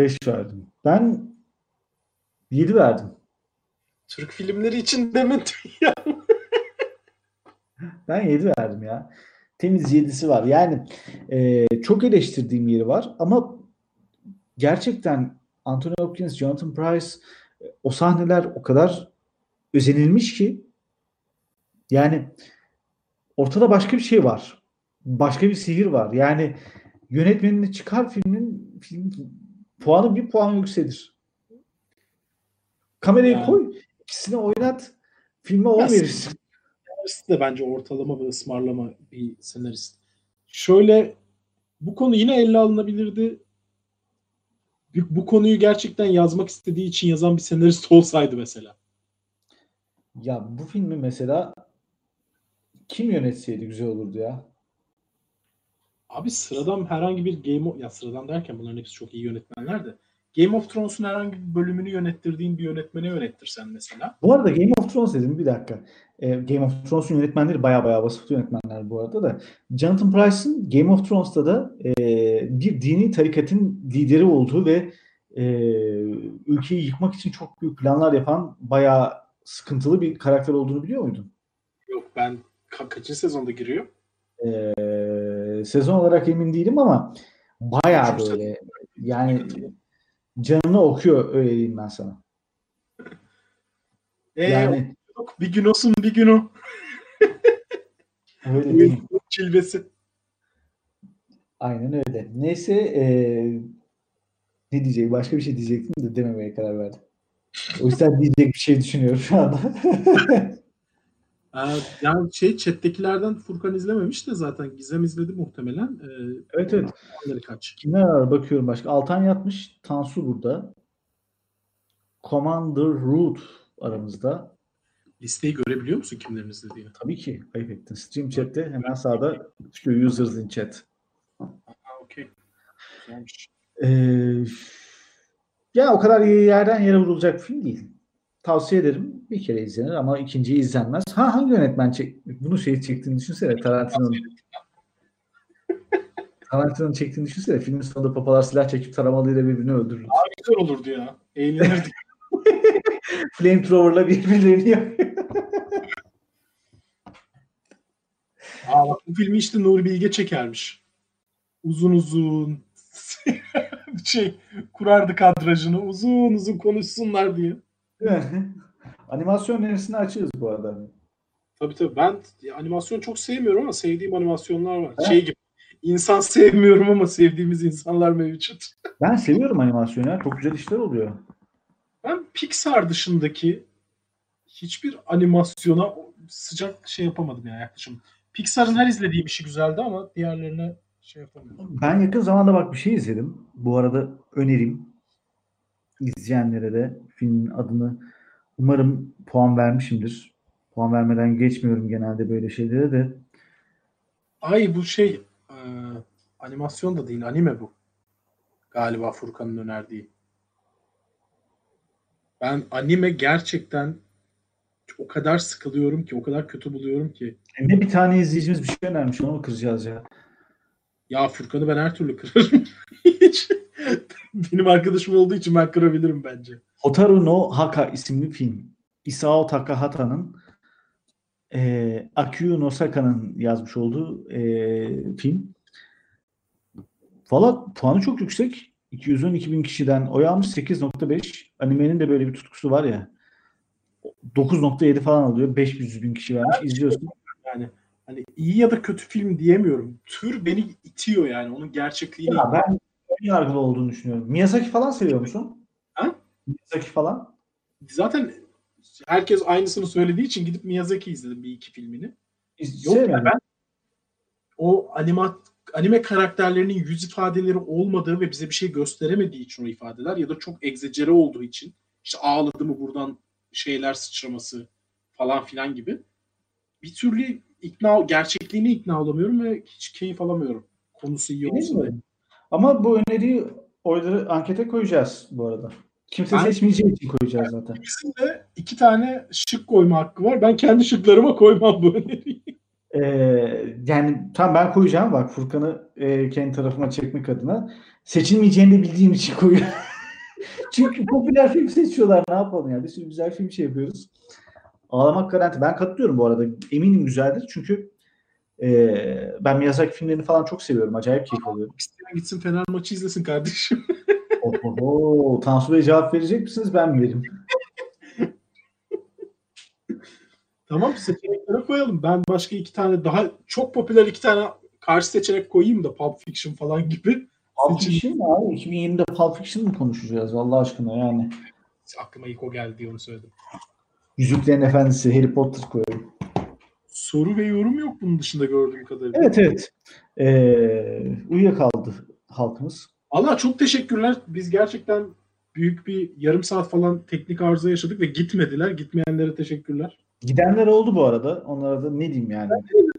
5 verdim. Ben 7 verdim. Türk filmleri için demedim ya. Ben 7 verdim ya. Temiz 7'si var. Yani e, çok eleştirdiğim yeri var ama gerçekten Anthony Hopkins, Jonathan Price e, o sahneler o kadar özenilmiş ki yani ortada başka bir şey var. Başka bir sihir var. Yani yönetmenini çıkar filmin film puanı bir puan yükselir. Kamerayı Yani. koy, ikisini oynat, filme 10 Nasıl? verirsin. senarist de bence ortalama ve ısmarlama bir senarist. Şöyle bu konu yine elle alınabilirdi. Bu, bu konuyu gerçekten yazmak istediği için yazan bir senarist olsaydı mesela. Ya bu filmi mesela kim yönetseydi güzel olurdu ya. Abi sıradan herhangi bir Game of... Ya sıradan derken bunların hepsi çok iyi yönetmenler de. Game of Thrones'un herhangi bir bölümünü yönettirdiğin bir yönetmene yönettirsen mesela. Bu arada Game of Thrones dedim bir dakika. Ee, Game of Thrones'un yönetmenleri baya baya vasıflı yönetmenler bu arada da. Jonathan Pryce'ın Game of Thrones'ta da e, bir dini tarikatın lideri olduğu ve e, ülkeyi yıkmak için çok büyük planlar yapan bayağı sıkıntılı bir karakter olduğunu biliyor muydun? Yok ben ka- kaçıncı sezonda giriyor? Ee, sezon olarak emin değilim ama bayağı Üçüncü böyle yani canını okuyor öyle diyeyim ben sana. Ee, Yani yok, bir gün olsun bir gün o. öyle değil. Çilvesi. Aynen öyle. Neyse eee ne diyecek? Başka bir şey diyecektim de dememeye karar verdim. O yüzden diyecek bir şey düşünüyorum şu anda. Ee, yani şey chat'tekilerden Furkan izlememiş de zaten Gizem izledi muhtemelen. Ee, evet evet. kaç? Kimler var bakıyorum başka. Altan yatmış. Tansu burada. Commander Root aramızda. Listeyi görebiliyor musun kimlerin izlediğini? Tabii ki ayıp ettin. Stream chat'te hemen sağda çıkıyor users in chat. Ha, okey. Ee, ya o kadar yerden yere vurulacak film değil. Tavsiye ederim. Bir kere izlenir ama ikinciyi izlenmez. Ha hangi yönetmen çek bunu şey çektiğini düşünsene Tarantino'nun. Tarantino'nun çektiğini düşünsene. Filmin sonunda papalar silah çekip taramalıyla birbirini öldürür. Güzel olurdu ya. Eğlenirdik. Flamethrower'la birbirlerini yakıyor. Aa, bak, bu filmi işte Nuri Bilge çekermiş. Uzun uzun şey kurardı kadrajını uzun uzun konuşsunlar diye. Animasyon önerisini açığız bu arada. Tabii tabii ben animasyon çok sevmiyorum ama sevdiğim animasyonlar var. Evet. Şey gibi insan sevmiyorum ama sevdiğimiz insanlar mevcut. Ben seviyorum animasyonu ya. Çok güzel işler oluyor. Ben Pixar dışındaki hiçbir animasyona sıcak şey yapamadım ya yaklaşım. Pixar'ın her izlediği bir şey güzeldi ama diğerlerine şey yapamadım. Ben yakın zamanda bak bir şey izledim. Bu arada önerim izleyenlere de filmin adını umarım puan vermişimdir. Puan vermeden geçmiyorum genelde böyle şeylere de. Ay bu şey e, animasyon da değil anime bu. Galiba Furkan'ın önerdiği. Ben anime gerçekten o kadar sıkılıyorum ki, o kadar kötü buluyorum ki. Ne bir tane izleyicimiz bir şey önermiş onu kıracağız ya? Ya Furkan'ı ben her türlü kırarım. Hiç. Benim arkadaşım olduğu için ben kırabilirim bence. Hotaru no Haka isimli film. Isao Takahata'nın e, Akio no Saka'nın yazmış olduğu e, film. Valla puanı çok yüksek. 212 bin kişiden oy almış 8.5. Animenin de böyle bir tutkusu var ya. 9.7 falan alıyor. 500 bin kişi vermiş. İzliyorsun. Yani hani iyi ya da kötü film diyemiyorum. Tür beni itiyor yani. Onun gerçekliğini. Ya ben yargılı olduğunu düşünüyorum. Miyazaki falan seviyor musun? Ha? Miyazaki falan. Zaten herkes aynısını söylediği için gidip Miyazaki izledim bir iki filmini. Yok ya ben o anima, anime karakterlerinin yüz ifadeleri olmadığı ve bize bir şey gösteremediği için o ifadeler ya da çok egzecere olduğu için işte ağladı mı buradan şeyler sıçraması falan filan gibi bir türlü ikna gerçekliğini ikna olamıyorum ve hiç keyif alamıyorum. Konusu iyi. Bilmiyorum. Ama bu öneriyi oyları ankete koyacağız bu arada. Kimse Ben- seçmeyeceği için koyacağız zaten. İkisinin de iki tane şık koyma hakkı var. Ben kendi şıklarıma koymam bu öneriyi. Ee, yani tam ben koyacağım bak Furkan'ı e, kendi tarafıma çekmek adına. Seçilmeyeceğini de bildiğim için koyuyorum. Çünkü popüler film seçiyorlar ne yapalım ya. Bir sürü güzel film şey yapıyoruz. Ağlamak garanti. Ben katılıyorum bu arada. Eminim güzeldir. Çünkü e, ben Miyazaki filmlerini falan çok seviyorum. Acayip keyif alıyorum. İsteyen gitsin Fener maçı izlesin kardeşim. Oho, Tansu Bey cevap verecek misiniz? Ben mi vereyim? Tamam seçeneklere koyalım. Ben başka iki tane daha çok popüler iki tane karşı seçenek koyayım da Pulp Fiction falan gibi. Pulp Fiction mi abi? 2020'de Pulp Fiction mı konuşacağız Allah aşkına yani? Aklıma ilk o geldi diye onu söyledim. Yüzüklerin Efendisi, Harry Potter koyuyorum. Soru ve yorum yok bunun dışında gördüğüm kadarıyla. Evet evet. Ee, uyuyakaldı halkımız. Allah çok teşekkürler. Biz gerçekten büyük bir yarım saat falan teknik arıza yaşadık ve gitmediler. Gitmeyenlere teşekkürler. Gidenler oldu bu arada. Onlara da ne diyeyim yani?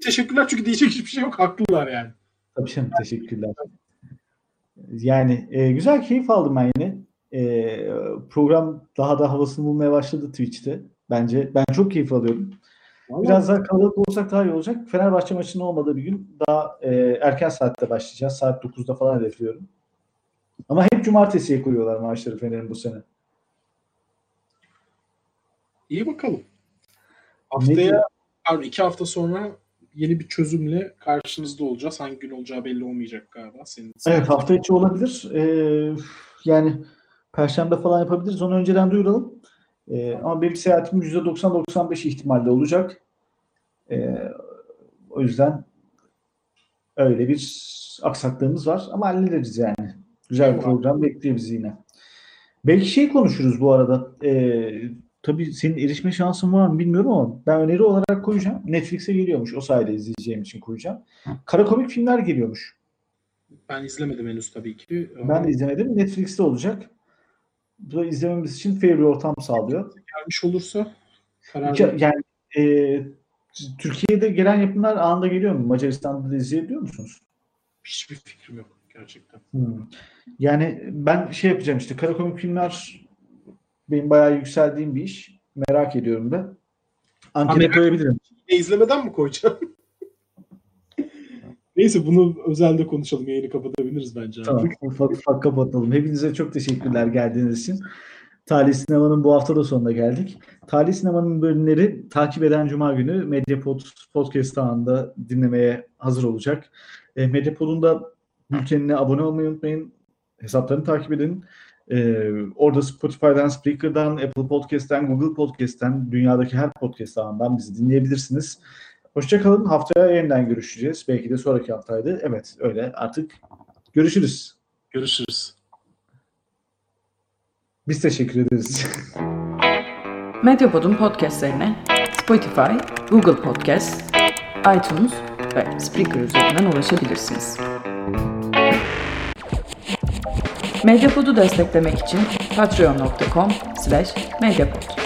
Teşekkürler çünkü diyecek hiçbir şey yok. Haklılar yani. Tabii canım teşekkürler. Yani e, güzel keyif aldım ben yine. E, program daha da havasını bulmaya başladı Twitch'te. Bence ben çok keyif alıyorum. Vallahi Biraz daha kalabalık olsak daha iyi olacak. Fenerbahçe maçının olmadığı bir gün daha e, erken saatte başlayacağız. Saat 9'da falan hedefliyorum. Ama hep cumartesiye koyuyorlar maçları Fener'in bu sene. iyi bakalım. Haftaya pardon, iki hafta sonra yeni bir çözümle karşınızda olacağız. Hangi gün olacağı belli olmayacak galiba. Senin Evet hafta içi olabilir. E, yani Perşembe falan yapabiliriz. Onu önceden duyuralım. E, ama benim seyahatim %90-95 ihtimalle olacak. E, o yüzden öyle bir aksaklığımız var. Ama hallederiz yani. Güzel bir program bekliyor bizi yine. Belki şey konuşuruz bu arada. E, tabii senin erişme şansın var mı bilmiyorum ama ben öneri olarak koyacağım. Netflix'e geliyormuş. O sayede izleyeceğim için koyacağım. Kara komik filmler geliyormuş. Ben izlemedim henüz tabii ki. Ben de izlemedim. Netflix'te olacak. Bu da izlememiz için fair bir ortam sağlıyor. gelmiş olursa karar Ya- Yani e, Türkiye'de gelen yapımlar anında geliyor mu? Macaristan'da da izleyebiliyor musunuz? hiçbir fikrim yok gerçekten. Hmm. Yani ben şey yapacağım işte kara komik filmler benim bayağı yükseldiğim bir iş. Merak ediyorum da. Ankete koyabilirim. Yine izlemeden mi koyacağım? Neyse bunu özelde konuşalım. Yayını kapatabiliriz bence. Tamam. artık. Ufak ufak kapatalım. Hepinize çok teşekkürler geldiğiniz için. Talih Sinema'nın bu hafta da sonuna geldik. Talih Sinema'nın bölümleri takip eden Cuma günü Medyapod Podcast ağında dinlemeye hazır olacak. E, Medyapod'un da bültenine abone olmayı unutmayın. Hesaplarını takip edin. E, orada Spotify'dan, Spreaker'dan, Apple Podcast'ten, Google Podcast'ten, dünyadaki her podcast ağından bizi dinleyebilirsiniz. Hoşçakalın. Haftaya yeniden görüşeceğiz. Belki de sonraki haftaydı. Evet öyle artık. Görüşürüz. Görüşürüz. Biz teşekkür ederiz. Medyapod'un podcastlerine Spotify, Google Podcast, iTunes ve Spreaker üzerinden ulaşabilirsiniz. Medyapod'u desteklemek için patreon.com slash medyapod.